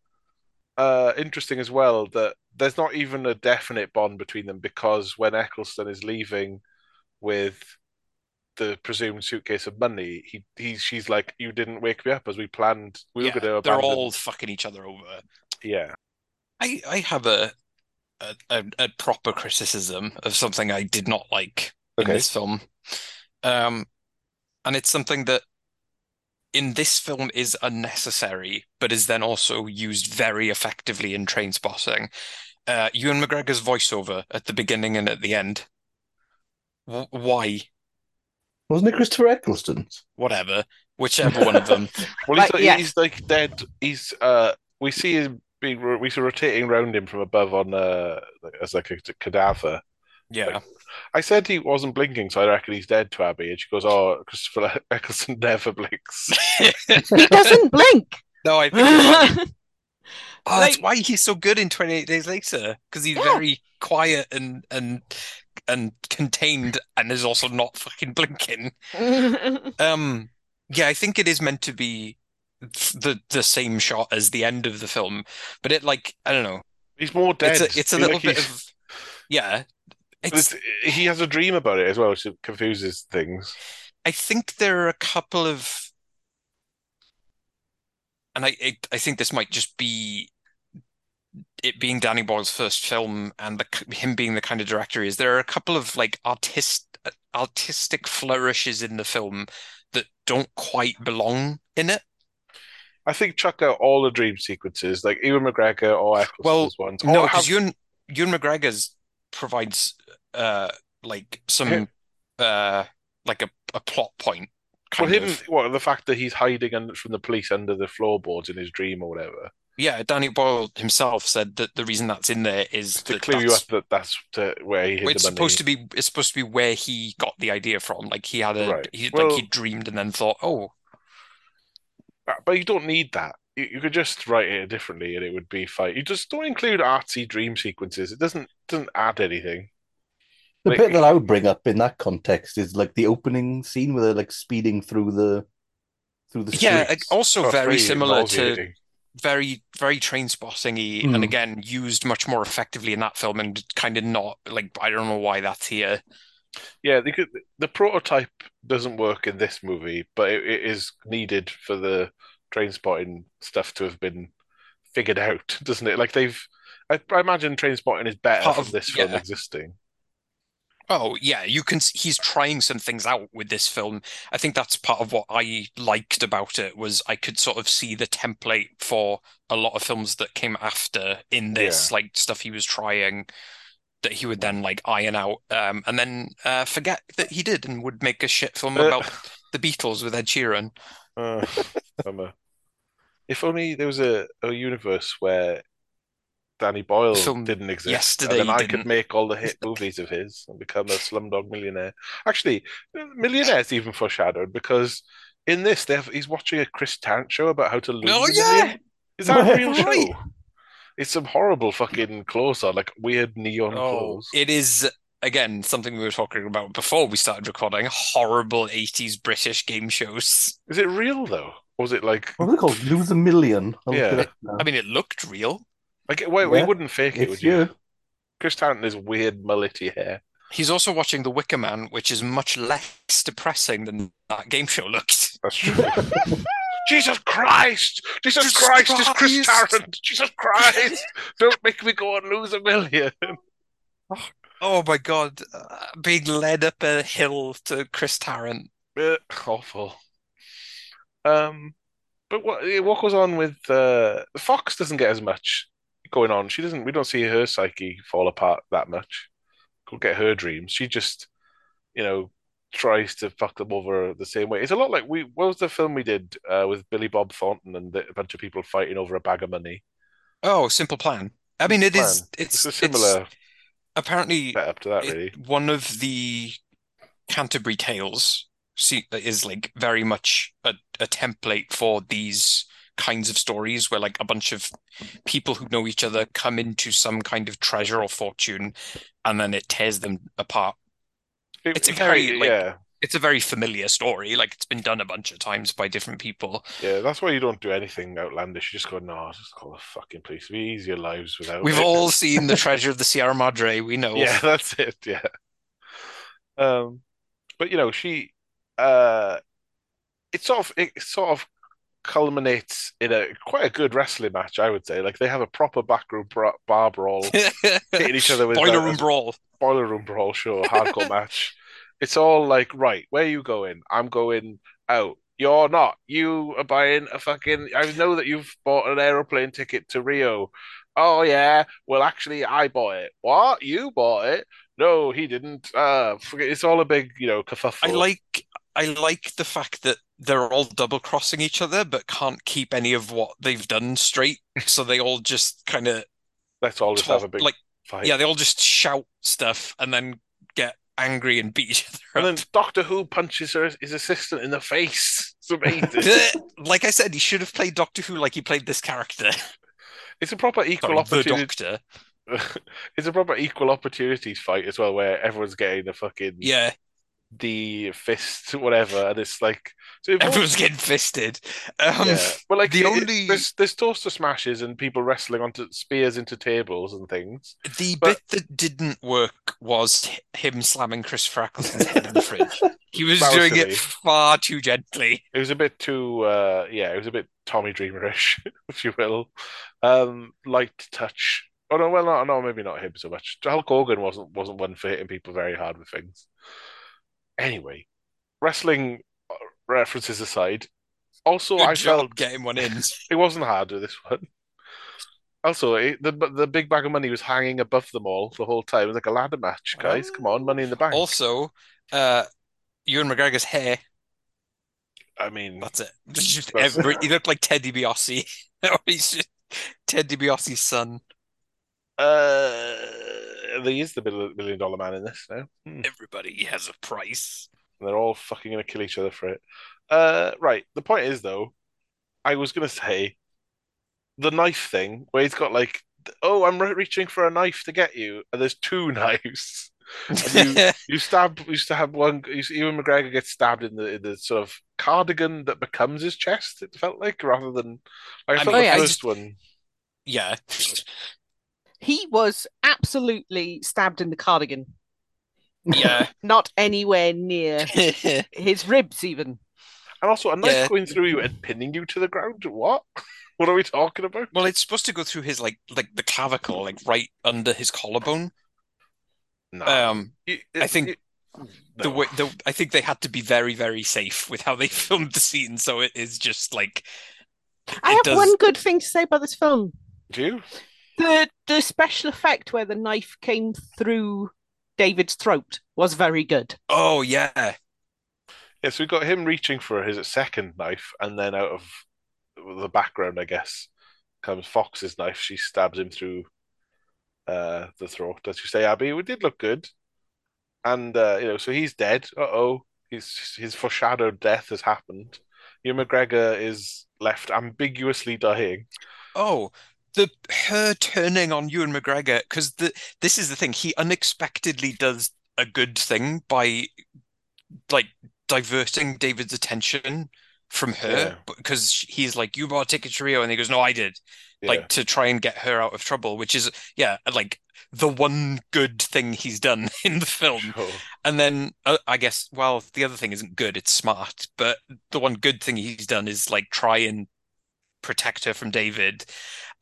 uh, interesting as well that there's not even a definite bond between them because when Eccleston is leaving with the presumed suitcase of money, he he's she's like, "You didn't wake me up as we planned. We Yeah, were going to they're all fucking each other over. Yeah, I I have a a, a, a proper criticism of something I did not like in this film. Um, and it's something that in this film is unnecessary, but is then also used very effectively in Trainspotting. Uh, Ewan McGregor's voiceover at the beginning and at the end. W- why? Wasn't it Christopher Eccleston? Whatever. Whichever one of them. Well, he's Like, like, yes. he's like dead. He's uh, we see him being we see rotating around him from above on uh as like a cadaver. Yeah. I said he wasn't blinking, so I reckon he's dead to Abby. And she goes, "Oh, Christopher Eccleston never blinks." He doesn't blink. No, I think you're right. Oh, that's why he's so good in 28 Days Later, because he's Yeah. very quiet and and and contained and is also not fucking blinking. Um, yeah, I think it is meant to be the the same shot as the end of the film, but it like I don't know. He's more dead. It's a it's a Like, little bit of yeah. It's it's- he has a dream about it as well, which confuses things. I think there are a couple of, and I I, I think this might just be it being Danny Boyle's first film and the him being the kind of director he is. There are a couple of like artist artistic flourishes in the film that don't quite belong in it. I think chuck out all the dream sequences, like Ewan McGregor or Eccleston's ones. No, because have- Ewan Ewan McGregor's provides uh like some uh like a, a plot point well, him, of. what the fact that he's hiding from the police under the floorboards in his dream or whatever Yeah, Danny Boyle himself said that the reason that's in there is to clue you up that that's to where he it's supposed to be it's supposed to be where he got the idea from. Like he had a Right. he Well- like he dreamed and then thought, oh, But you don't need that. You, you could just write it differently and it would be fine. You just don't include artsy dream sequences. It doesn't doesn't add anything. The Like- bit that I would bring up in that context is like the opening scene where they're like speeding through the through the yeah. streets. Also Oh, very similar to very very Trainspotting-y Hmm. and again used much more effectively in that film and kind of not like I don't know why that's here. Yeah, could, the prototype doesn't work in this movie, but it, it is needed for the Trainspotting stuff to have been figured out, doesn't it? Like they've, I, I imagine Trainspotting is better Part of- this film existing. Oh yeah, you can. He's trying some things out with this film. I think that's part of what I liked about it was I could sort of see the template for a lot of films that came after in this, like stuff he was trying that he would then like iron out, um, and then uh, forget that he did and would make a shit film Uh, about the Beatles with Ed Sheeran. Uh. If only there was a, a universe where Danny Boyle Film didn't exist, Yesterday and then I could didn't. make all the hit movies of his and become a Slumdog Millionaire. Actually, Millionaire's even foreshadowed because in this, they have, he's watching a Chris Tarrant show about how to lose Oh, yeah! million. Is that a real Right. show? It's some horrible fucking clothes on, like weird neon Oh, clothes. it is again something we were talking about before we started recording. Horrible 80s British game shows. Is it real though? Or was it like What are they called? Lose a million. I'll Yeah. it. I mean, it looked real. like well, we Yeah, wouldn't fake it, It's would you? you. Chris Tarrant is weird mullety hair. He's also watching The Wicker Man, which is much less depressing than that game show looked. That's true. Jesus Christ! Jesus, Jesus Christ! It's Chris Tarrant! Jesus Christ! Don't make me go and lose a million. Oh my God, uh, being led up a hill to Chris Tarrant. Uh, awful. Um, but what what goes on with uh, Fox doesn't get as much going on. She doesn't. We don't see her psyche fall apart that much. Go get her dreams. She just, you know, tries to fuck them over the same way. It's a lot like we. What was the film we did uh, with Billy Bob Thornton and the, a bunch of people fighting over a bag of money? Oh, Simple Plan. I mean, it is. Plan. It's It's a similar apparently setup to that, it- really. one of the Canterbury Tales is like very much a, a template for these kinds of stories where like a bunch of people who know each other come into some kind of treasure or fortune and then it tears them apart. It- It's a very, like- yeah, It's a very familiar story, like it's been done a bunch of times by different people. yeah. That's why you don't do anything outlandish. You just go, no, just call the fucking police. We ease your lives without. We've it." all seen the treasure of the Sierra Madre, we know. Yeah, that's it. Yeah. Um, but you know, she, uh, it sort of it sort of culminates in a quite a good wrestling match, I would say. Like they have a proper backroom bra- bar brawl, hitting each other with Boiler room brawl. Boiler room brawl, sure, hardcore match. It's all like, right, where are you going? I'm going out. You're not. You are buying a fucking. I know that you've bought an aeroplane ticket to Rio. Oh yeah. Well, actually, I bought it. What? You bought it? No, he didn't. Uh, forget. It's all a big, you know, kerfuffle. I like I like the fact that they're all double crossing each other but can't keep any of what they've done straight. So they all just kind of Let's all just talk have a big like fight. yeah, they all just shout stuff and then get angry and beat each other And then Doctor Who punches her his assistant in the face. It's amazing. Like I said, he should have played Doctor Who like he played this character. it's a proper equal Sorry, the opportunity. Doctor. it's a proper equal opportunities fight as well, where everyone's getting the fucking Yeah, the fist, whatever, and it's like so everyone's getting fisted. Um, yeah. But like the it- only- there's there's toaster smashes and people wrestling onto spears into tables and things. The But- bit that didn't work was him slamming Chris Eccleston's head in the fridge. He was doing it far too gently. It was a bit too uh yeah, it was a bit Tommy Dreamerish, if you will. Um light touch. Oh no, well no, no, maybe not him so much. Hulk Hogan wasn't wasn't one for hitting people very hard with things. Anyway, wrestling uh, references aside, also Good I job felt getting one in. It wasn't hard with this one. Also, it, the the big bag of money was hanging above them all the whole time. It was like a ladder match, guys. Come on, money in the bank. Also, uh, Ewan McGregor's hair. I mean, That's it. Just That's- every, he looked like Ted DiBiase. Or He's just Ted DiBiase's son. uh, he is the million, dollar man in this now. Hmm. Everybody has a price. And they're all fucking gonna kill each other for it. Uh, right. The point is, though, I was gonna say the knife thing where he's got like, oh, I'm re- reaching for a knife to get you, and there's two knives. And you you stab you stab one you see Ewan McGregor gets stabbed in the in the sort of cardigan that becomes his chest, it felt like, rather than like I thought mean, the oh, yeah, first just- one. yeah. He was absolutely stabbed in the cardigan, Yeah. not anywhere near his ribs, even. And also a knife Yeah. going through you and pinning you to the ground. What? What are we talking about? Well, it's supposed to go through his like like the clavicle, like right under his collarbone. No. Um, You- I think you- the way the I think they had to be very very safe with how they filmed the scene, so it is just like I have does. one good thing to say about this film. Do you? The the special effect where the knife came through David's throat was very good. Oh yeah, Yeah, so we got him reaching for his second knife, and then out of the background, I guess, comes Fox's knife. She stabs him through uh, the throat. As you say, Abby, it did look good. And uh, you know, so he's dead. Uh-oh, he's his foreshadowed death has happened. Ewan McGregor is left ambiguously dying. Oh, the her turning on Ewan McGregor because the this is the thing. He unexpectedly does a good thing by like diverting David's attention from her Yeah. because he's like, "You bought a ticket to Rio," and he goes, "No, I did." Yeah. Like to try and get her out of trouble, which is yeah, like the one good thing he's done in the film. Sure. And then uh, I guess, well, the other thing isn't good, it's smart. But the one good thing he's done is like try and protect her from David.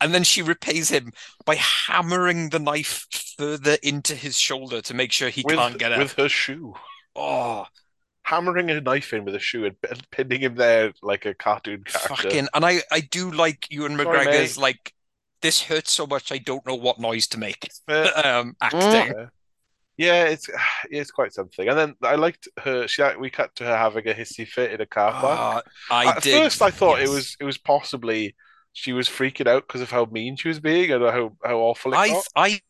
And then she repays him by hammering the knife further into his shoulder to make sure he with, can't get out. with her shoe. Oh, Hammering a knife in with a shoe and pin- pinning him there like a cartoon character. fucking. And I, I do like Ewan Sorry, McGregor's mate. like, this hurts so much I don't know what noise to make. Uh, um, acting. Yeah. Yeah, it's it's quite something. And then I liked her. She we cut to her having a hissy fit in a car park. Ah, I At did. first, I thought yes. it was it was possibly she was freaking out because of how mean she was being and how how awful it I got. I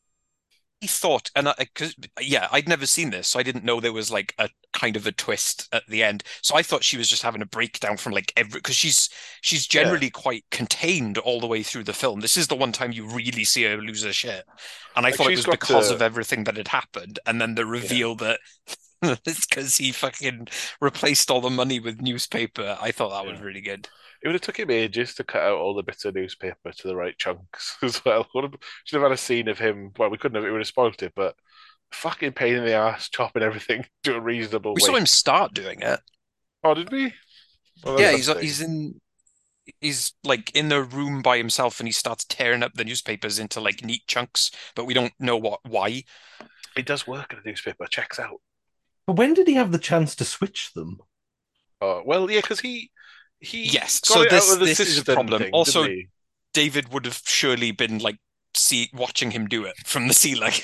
thought, and I, because yeah, I'd never seen this, so I didn't know there was like a kind of a twist at the end. So I thought she was just having a breakdown from like every because she's she's Yeah. generally quite contained all the way through the film. This is the one time you really see her lose her shit, and I Like, thought it was because of everything that had happened, and then the reveal that. It's because he fucking replaced all the money with newspaper. I thought that was really good. It would have took him ages to cut out all the bits of newspaper to the right chunks as well. Would have, should have had a scene of him. Well, we couldn't have. It would have spoiled it, but fucking pain in the ass chopping everything to a reasonable We weight. saw him start doing it. Oh, did we? Oh, Yeah, he's he's in he's like in a room by himself and he starts tearing up the newspapers into like neat chunks, but we don't know what why. It does work in a newspaper. Checks out. But when did he have the chance to switch them? Oh well, yeah, because he he Yes, got so it this- out of the this is a problem. thing, Also- David would have surely been like see watching him do it from the sea, ceiling.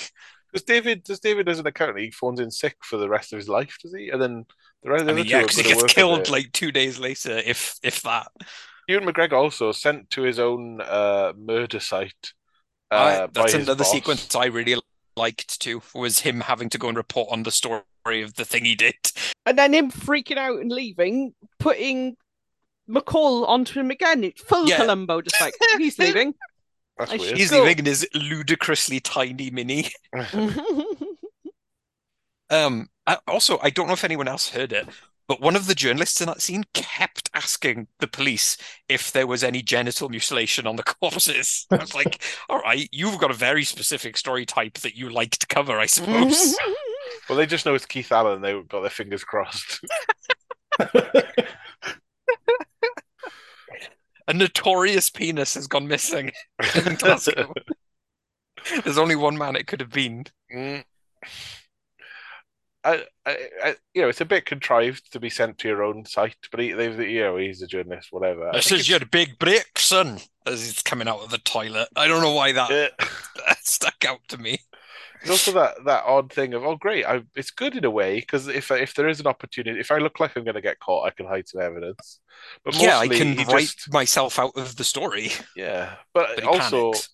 Because David, does David as an accountant, he phones in sick for the rest of his life, does he? And then the rest of the I mean, other yeah, two are because he gets killed like two days later, if if that. Ewan McGregor also sent to his own uh, murder site. I- Uh, by that's his another boss. sequence I really liked to was him having to go and report on the story of the thing he did. And then him freaking out and leaving, putting McCall onto him again. It's full Yeah. Columbo, just like he's leaving. That's I weird. He's Cool. leaving in his ludicrously tiny mini. Um, I, also, I don't know if anyone else heard it, but one of the journalists in that scene kept asking the police if there was any genital mutilation on the corpses. I was like, all right, you've got a very specific story type that you like to cover, I suppose. Well, they just know it's Keith Allen. They've got their fingers crossed. A notorious penis has gone missing. There's only one man it could have been. Mm. I, I, I, you know, it's a bit contrived to be sent to your own site, but he, they've, you know, he's a journalist, whatever. This is your big break, son, as he's coming out of the toilet. I don't know why that Yeah. stuck out to me. There's also that that odd thing of, oh, great, I, it's good in a way because if if there is an opportunity, if I look like I'm going to get caught, I can hide some evidence. But yeah, I can write just, myself out of the story. yeah, but, But he also panics.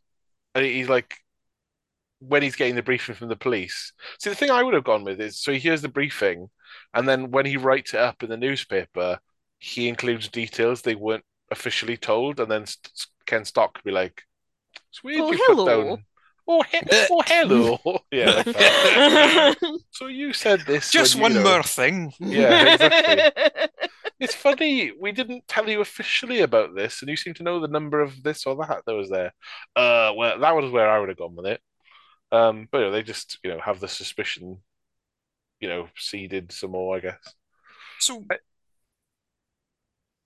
he's like when he's getting the briefing from the police. See, the thing I would have gone with is so he hears the briefing, and then when he writes it up in the newspaper, he includes details they weren't officially told, and then Ken Stott could be like, "It's weird Oh, you put hello." down." Oh, he- oh, hello. yeah, like. So you said this. Just when, you one know- more thing. Yeah, exactly. It's funny we didn't tell you officially about this, and you seem to know the number of this or that that was there. Uh, well, that was where I would have gone with it. Um, but you know, they just you know have the suspicion, you know, seeded some more, I guess. So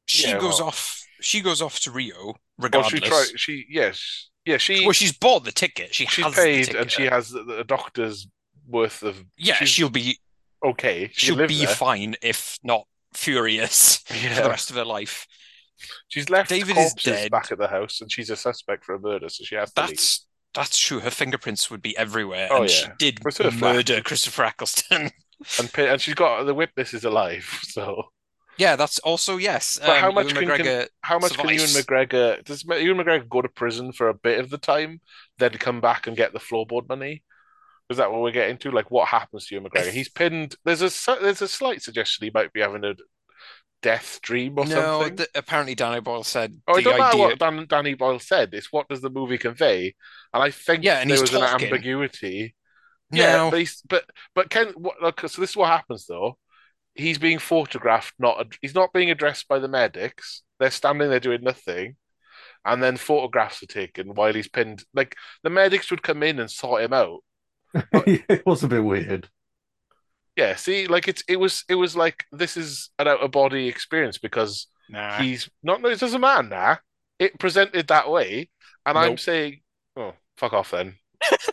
she Yeah, goes well- off. She goes off to Rio, Well, she tried. She yes, yeah. She Well, she's bought the ticket. She she's has the paid, ticket. and she has the, the doctor's worth of. Yeah, she'll be okay. She she'll be there. fine if not furious for Yeah. the rest of her life. She's left David is dead. back at the house, and she's a suspect for a murder, so she has to leave. That's that's true. Her fingerprints would be everywhere, Oh, and she yeah. did her flat. murder Christopher Eccleston. And and she's got the witness is alive, so. yeah, that's also yes. But how um, much Ewan can- can- How much can Ewan survives. McGregor does Ewan McGregor go to prison for a bit of the time, then come back and get the floorboard money? Is that what we're getting to? Like, what happens to Ewan McGregor? He's pinned. There's a there's a slight suggestion he might be having a death dream or No, something. th apparently Danny Boyle said Oh, it the don't matter idea. what Dan, Danny Boyle said. It's what does the movie convey? And I think Yeah, and there he's was an talking. ambiguity. Yeah, but he's, but but Ken. What, look, so this is what happens though. He's being photographed. Not ad- he's not being addressed by the medics. They're standing there doing nothing, and then photographs are taken while he's pinned. Like the medics would come in and sort him out. It was a bit weird. Yeah, see, like it's it was it was like this is an out of body experience because nah. he's not. No, it doesn't matter now. It presented that way, and I'm saying, oh, fuck off then.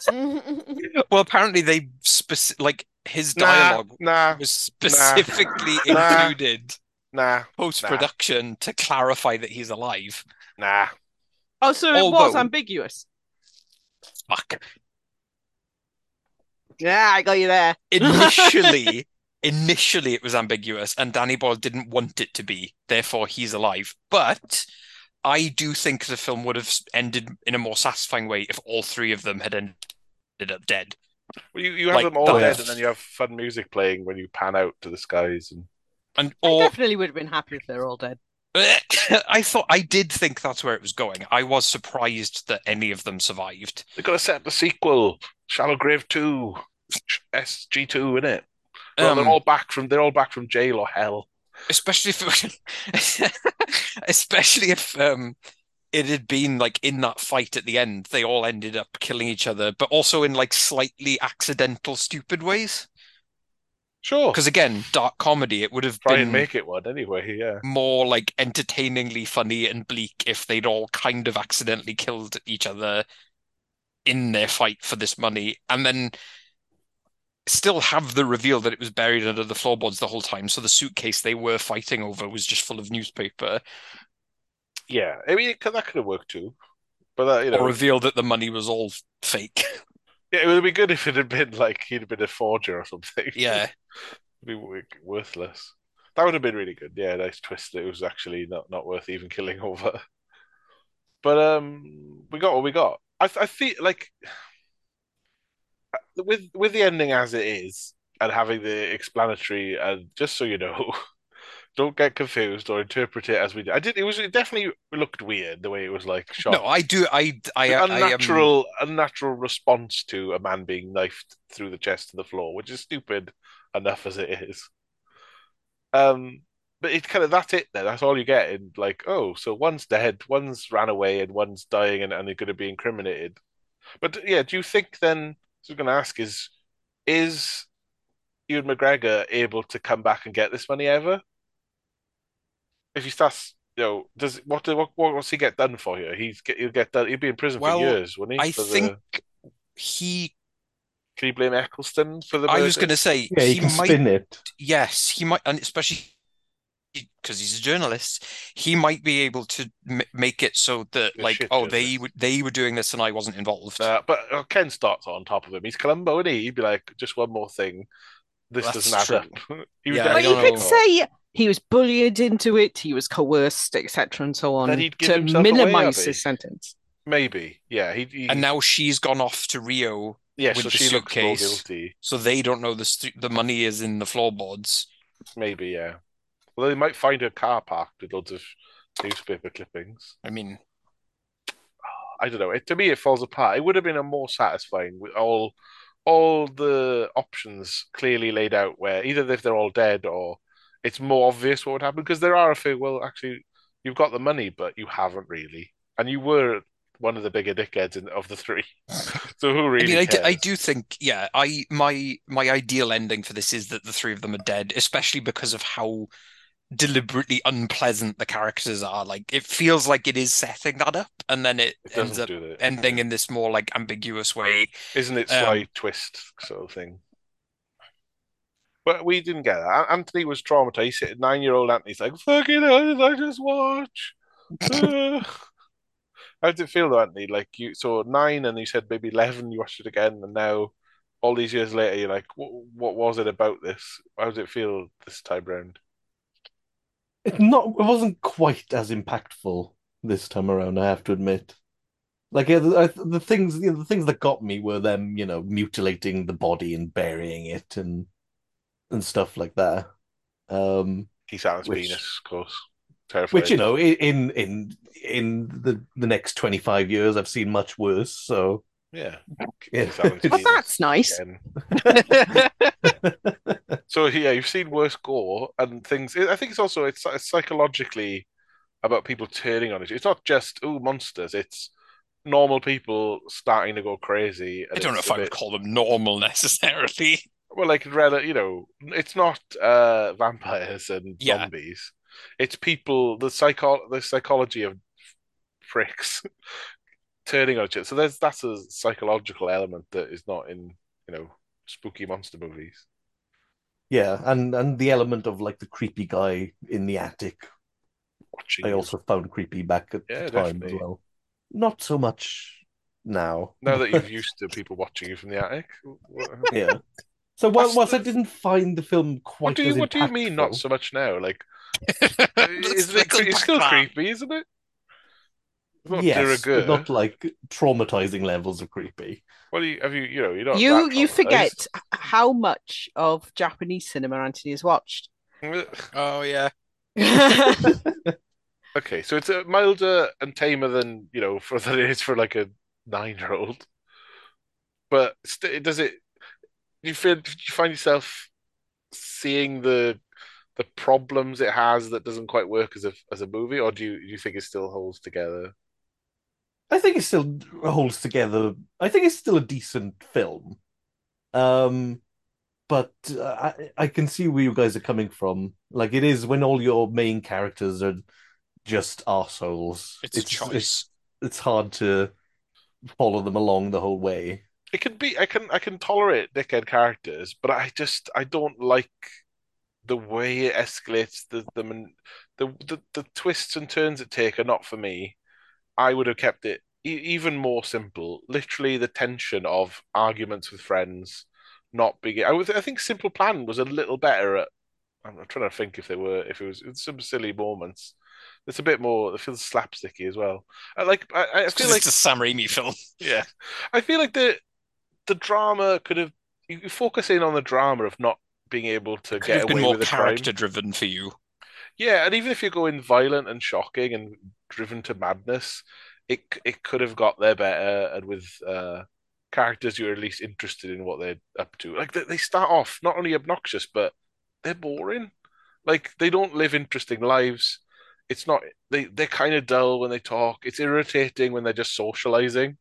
Well, apparently they spec like his dialogue nah, was specifically Nah. included nah, post production to clarify that he's alive. nah. Oh, so it was ambiguous. Fuck. Yeah, I got you there. Initially, initially it was ambiguous, and Danny Boyle didn't want it to be. Therefore, he's alive. But I do think the film would have ended in a more satisfying way if all three of them had ended up dead. Well, you, you have Like them all that. dead, and then you have fun music playing when you pan out to the skies. And And I definitely would have been happy if they're all dead. I thought I did think that's where it was going. I was surprised that any of them survived. they've got to set the sequel, Shallow Grave Two, SG Two, in it. Well, they're Um, all back from they're all back from jail or hell. especially if especially if um it had been like in that fight at the end they all ended up killing each other but also in like slightly accidental stupid ways Sure, because again dark comedy it would have try been and make it one anyway. Yeah, more like entertainingly funny and bleak if they'd all kind of accidentally killed each other in their fight for this money and then still have the reveal that it was buried under the floorboards the whole time so the suitcase they were fighting over was just full of newspaper yeah. I mean, could, that could have worked too. But that, you know, or reveal that the money was all fake. yeah, it would be good if it had been like he'd have been a forger or something. Yeah. It'd be worthless. That would have been really good. Yeah, nice twist. It was actually not not worth even killing over. But um, we got what we got. I I feel like with with the ending as it is and having the explanatory and just so you know, don't get confused or interpret it as we did. I did. It was it definitely looked weird the way it was like shot. No, I do. I I The I am. unnatural, unnatural response to a man being knifed through the chest to the floor, which is stupid enough as it is. Um, but it's kind of that's it. Then that's all you get. In like, oh, so one's dead, one's ran away, and one's dying, and, and they're going to be incriminated. But yeah, do you think then? So I'm going to ask is, is Ewan McGregor able to come back and get this money ever? If he starts, you know, does what what what what's he get done for here? He's get he'll get done. He'll be in prison Well, for years, wouldn't he? I for think the, he. can you blame Eccleston for the? I was going to say Yeah, he you can might. spin it. Yes, he might, and especially because he's a journalist, he might be able to m make it so that A like, shit oh, they journalist. would they were doing this and I wasn't involved. Uh, but uh, Ken Stott's on top of him. He's Columbo, and he? He'd be like, just one more thing. This That's doesn't add up. He Yeah, I But definitely you don't could caught. say he was bullied into it, he was coerced, etc., and so on, he'd to himself away, minimize his sentence. maybe, yeah. He, he And now she's gone off to Rio, yeah. with So the she looks more suitcase. guilty. so they don't know the st the money is in the floorboards. Maybe, yeah. Well, they might find a car parked with loads of newspaper clippings. I mean, I don't know. It, to me, it falls apart. It would have been a more satisfying with all all the options clearly laid out. Where either if they're all dead or it's more obvious what would happen because there are a few. Well, actually, you've got the money, but you haven't really, and you were one of the bigger dickheads in, of the three. so who really I do, I cares? do think, yeah, I my my ideal ending for this is that the three of them are dead, especially because of how deliberately unpleasant the characters are. Like it feels like it is setting that up, and then it, It ends up ending in this more like ambiguous way. Isn't it Um, slight twist sort of thing? But we didn't get that. Anthony was traumatized. Nine-year-old Anthony's like, "Fucking hell, I just watch?" Uh, How did it feel though, Anthony? Like you, saw nine, and you said maybe eleven. You watched it again, and now, all these years later, you're like, "What, what was it about this? How does it feel this time round?" It not it wasn't quite as impactful this time around, I have to admit. Like yeah, the, I- the things you know, the things that got me were them, you know, mutilating the body and burying it and and stuff like that. Um, Keith Allen's Which- penis, of course. Terrifying. Which you know, in in in the the next twenty five years, I've seen much worse. So Yeah. Yeah. Keith Allen's But But penis that's nice. So yeah, you've seen worse gore and things. I think it's also it's, it's psychologically about people turning on it. It's not just oh monsters. It's normal people starting to go crazy. I don't know if I would call them normal necessarily. well, like rather, you know, it's not uh, vampires and Yeah. zombies. It's people. The psycho the psychology of pricks turning on each other. So there's that's a psychological element that is not in you know spooky monster movies. Yeah, and and the element of like the creepy guy in the attic, Watching I you. also found creepy back at Yeah, the time as well. Not so much now. now that you've used to people watching you from the attic. What, yeah. So while, What's whilst I the- didn't find the film quite what do you as what do you mean not impactful- so much now? Like Let's- isn't it, cre- it's still that. creepy, isn't it? It's Not de Yes, but not like traumatizing levels of creepy. Well, you, have you you know you're not You that you traumatized. forget h- how much of Japanese cinema Anthony has watched. Oh yeah. Okay, so it's a milder and tamer than you know for than it is for like a nine-year-old. But st does it? Do you feel? Do you find yourself seeing the the problems it has that doesn't quite work as a as a movie, or do you do you think it still holds together? I think it still holds together. I think it's still a decent film. Um, but uh, I I can see where you guys are coming from. Like it is when all your main characters are just assholes. It's It's choice. it's hard to follow them along the whole way. It can be. I can. I can tolerate dickhead characters, but I just. I don't like the way it escalates. The the the the, the twists and turns it take are not for me. I would have kept it even more simple. Literally, the tension of arguments with friends, not being. I was. I think Simple Plan was a little better at. I'm trying to think if there were if it was some silly moments. It's a bit more. It feels slapsticky as well. I like. I, I feel like it's a Sam Raimi film. yeah, I feel like the the drama could have you focus in on the drama of not being able to Could get have been away more the crime. character driven for you. Yeah, and even if you're going violent and shocking and driven to madness, it it could have got there better and with uh, characters you're at least interested in what they're up to. Like they, they start off not only obnoxious, but they're boring. Like they don't live interesting lives. It's not they they're kind of dull when they talk. It's irritating when they're just socializing,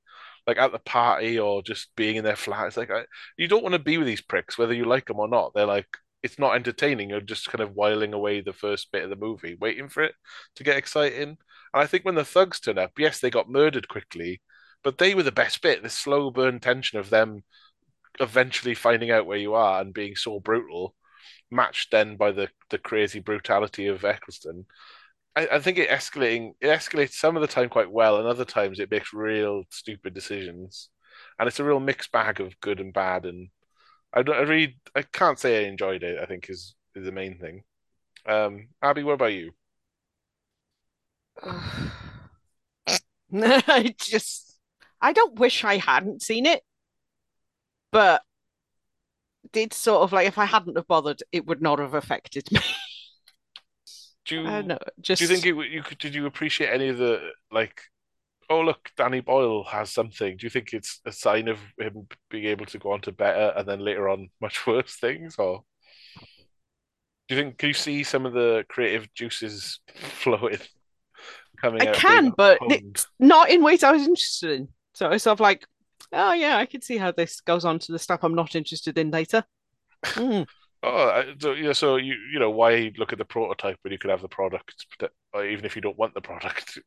like at the party or just being in their flat. It's like I, you don't want to be with these pricks, whether you like them or not. They're like it's not entertaining. You're just kind of whiling away the first bit of the movie, waiting for it to get exciting. And I think when the thugs turn up, yes, they got murdered quickly, but they were the best bit. The slow burn tension of them eventually finding out where you are and being so brutal, matched then by the the crazy brutality of Eccleston. I, I think it escalating it escalates some of the time quite well, and other times it makes real stupid decisions, and it's a real mixed bag of good and bad. And I, I really I can't say I enjoyed it. I think is is the main thing. Um, Abby, what about you? I just, I don't wish I hadn't seen it, but did sort of like if I hadn't have bothered, it would not have affected me. Do you I don't know, just do you think it, you could did you appreciate any of the like? Oh look, Danny Boyle has something. Do you think it's a sign of him being able to go on to better and then later on much worse things, or do you think can you see some of the creative juices flowing coming I out? can, but honed? it's not in ways I was interested in. So it's sort of like, oh yeah, I can see how this goes on to the stuff I'm not interested in later. Mm. Oh, so yeah, so you you know why look at the prototype when you could have the product, but even if you don't want the product,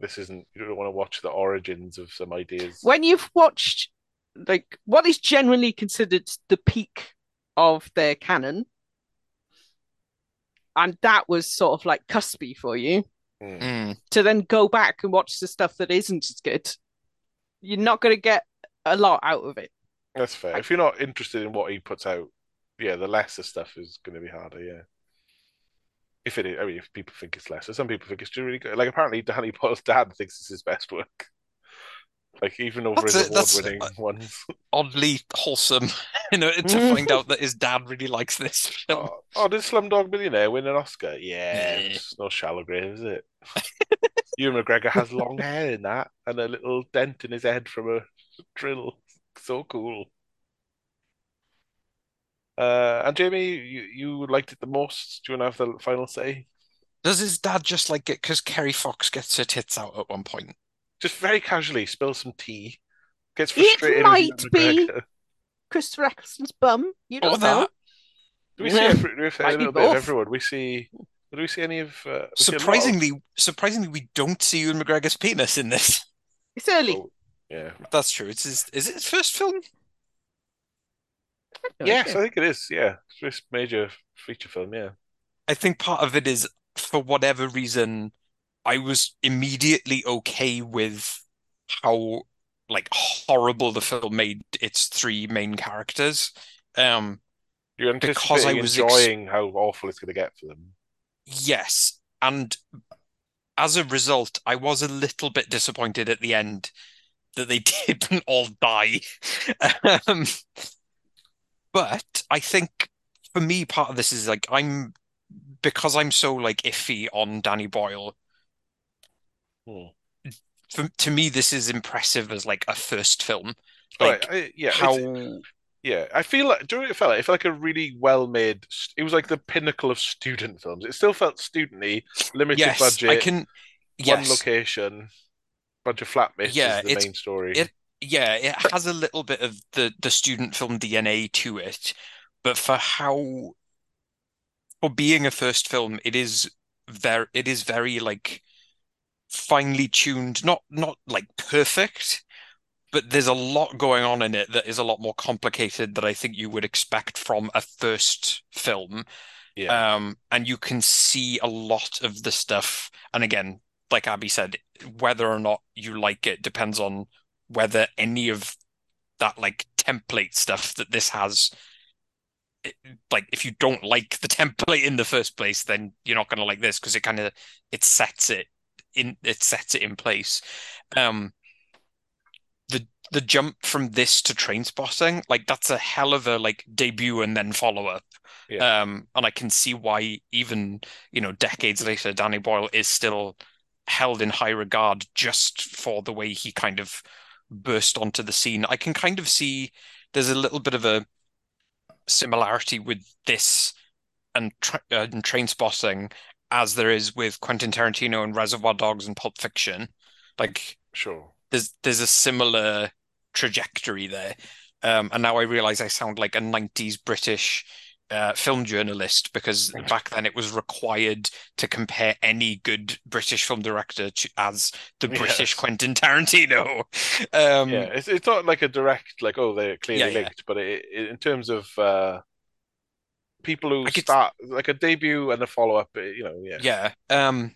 this isn't you don't want to watch the origins of some ideas. When you've watched like what is generally considered the peak of their canon, and that was sort of like cuspy for you, Mm. Mm. to then go back and watch the stuff that isn't as good, you're not going to get a lot out of it. That's fair. If you're not interested in what he puts out, yeah, the lesser stuff is going to be harder. Yeah. If it is, I mean, if people think it's lesser, some people think it's really good. Like apparently, Danny Boyle's dad thinks it's his best work. Like even over That's his award-winning ones. Oddly wholesome, you know, to find out that his dad really likes this film. Oh, oh, did Slumdog Millionaire win an Oscar? Yeah, Yeah. it's no shallow grave, is it? Ewan McGregor has long hair in that and a little dent in his head from a drill. So cool. Uh, and Jamie, you, you liked it the most. Do you want to have the final say? Does his dad just like it because Kerry Fox gets her tits out at one point? Just very casually spill some tea. Gets frustrated with might be. McGregor. Christopher Eccleston's bum. You don't know. that. Do we see every, we see a Might be little bit of everyone? We see. Do we see any of? Uh, we see a lot of- Surprisingly, surprisingly, we don't see Ewan McGregor's penis in this. It's early. Oh, yeah. That's true. It's his, is it his first film? Yes, I think it is. Yeah, it's this major feature film. Yeah. I think part of it is for whatever reason, I was immediately okay with how like horrible the film made its three main characters. Um, You're Because I was ex- enjoying how awful it's going to get for them. Yes, and as a result, I was a little bit disappointed at the end that they didn't all die. Um, but I think for me, part of this is like I'm because I'm so like iffy on Danny Boyle. Hmm. For, to me, this is impressive as like a first film. All Like right, I, yeah, how yeah. I feel like do you know what it felt like? It felt like a really well made. It was like the pinnacle of student films. It still felt studenty, limited yes, budget, I can one location, bunch of flatmates Yeah, is the main story. it- yeah, it has a little bit of the the student film DNA to it, but for how for being a first film, it is very it is very like finely tuned, not not like perfect, but there's a lot going on in it that is a lot more complicated that I think you would expect from a first film. yeah, Um, and you can see a lot of the stuff. And again, like Abby said, whether or not you like it depends on whether any of that like template stuff that this has. it- Like if you don't like the template in the first place, then you're not going to like this because it kind of it sets it in it sets it in place. Um, the jump from this to Trainspotting, like that's a hell of a like debut and then follow up. Yeah. Um, and I can see why even, you know, decades later, Danny Boyle is still held in high regard just for the way he kind of burst onto the scene. I can kind of see there's a little bit of a similarity with this and, tra uh, and Trainspotting as there is with Quentin Tarantino and Reservoir Dogs and Pulp Fiction. Like sure. there's there's a similar trajectory there. Um, and now I realize I sound like a 90s British uh, film journalist because back then it was required to compare any good British film director to, as the British Yes. Quentin Tarantino. Um, yeah, it's it's not like a direct like oh they're clearly Yeah, yeah. linked, but it, it, in terms of uh, people who could- start like a debut and a follow up, you know, yeah, Yeah. Um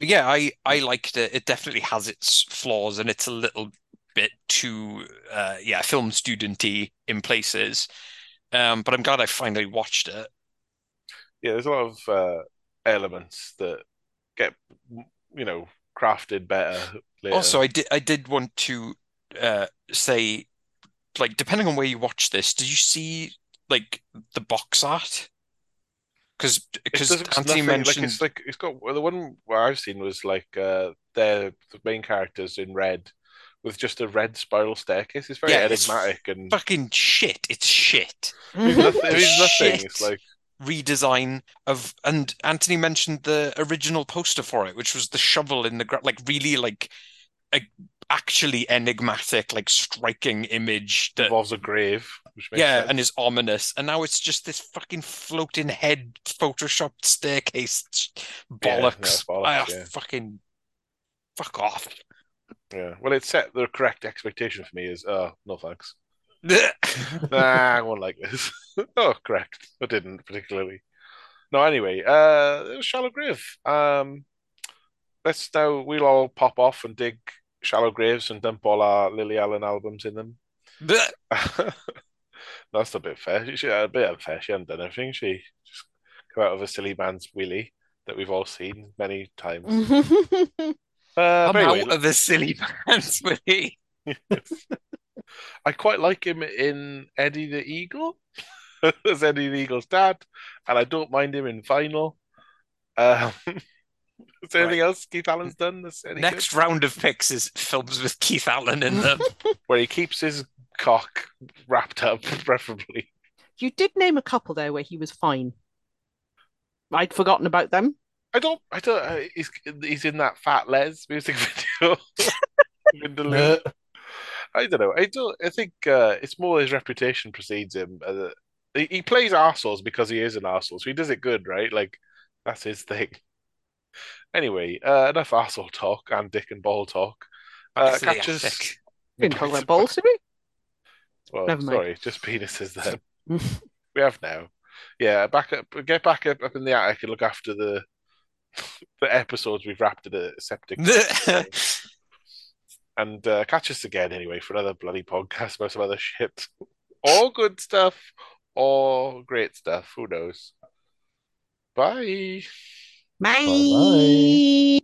yeah, I I liked it. It definitely has its flaws and it's a little bit too uh yeah, film studenty in places. Um but I'm glad I finally watched it. yeah. There's a lot of uh, elements that get you know crafted better later. Also, I did I did want to uh say like depending on where you watch this, did you see like the box art? Because because Anthony nothing- like mentioned it's like it's got well, the one where I've seen was like uh they're the main characters in red with just a red spiral staircase. It's very Yeah, it's enigmatic and fucking shit. It's shit. it nothing. Nothing. It's like redesign of and Anthony mentioned the original poster for it, which was the shovel in the ground, like really like a actually enigmatic, like striking image that involves a grave, which makes yeah, sense. and is ominous. And now it's just this fucking floating head photoshopped staircase Yeah, no, bollocks. bollocks, Ah, yeah. fucking fuck off. Yeah. Well, it set the correct expectation for me is, oh, no thanks. Nah, I won't like this. Oh, correct. I didn't particularly. No, anyway, uh, it was Shallow Grave. Um, let's now, we'll all pop off and dig Shallow Graves and dump all our Lily Allen albums in them. That's a bit fair. She, a bit unfair. She hasn't done anything. She just come out of a silly man's wheelie that we've all seen many times. Uh, I'm but out of the silly pants, Willie. I quite like him in Eddie the Eagle as Eddie the Eagle's dad, and I don't mind him in Final. Um, is there anything else Keith Allen's done that's any Next good? round of picks is films with Keith Allen in them. Where he keeps his cock wrapped up, preferably. You did name a couple there where he was fine. I'd forgotten about them. I don't. I don't. Uh, he's he's in that Fat Les music video. Vindaloo. I don't know. I don't. I think uh, it's more his reputation precedes him. Uh, he, he plays arseholes because he is an arsehole, so he does it good, right? Like that's his thing. Anyway, uh, enough arsehole talk and dick and ball talk. Uh, Back to the catch us. attic. We didn't talk about balls, did we? Well, Never mind. sorry, just penises then. we have now. Yeah, back up. Get back up, up in the attic and look after the the episodes we've wrapped in a septic. and uh, catch us again anyway for another bloody podcast about some other shit. All good stuff or great stuff. Who knows? Bye. Bye.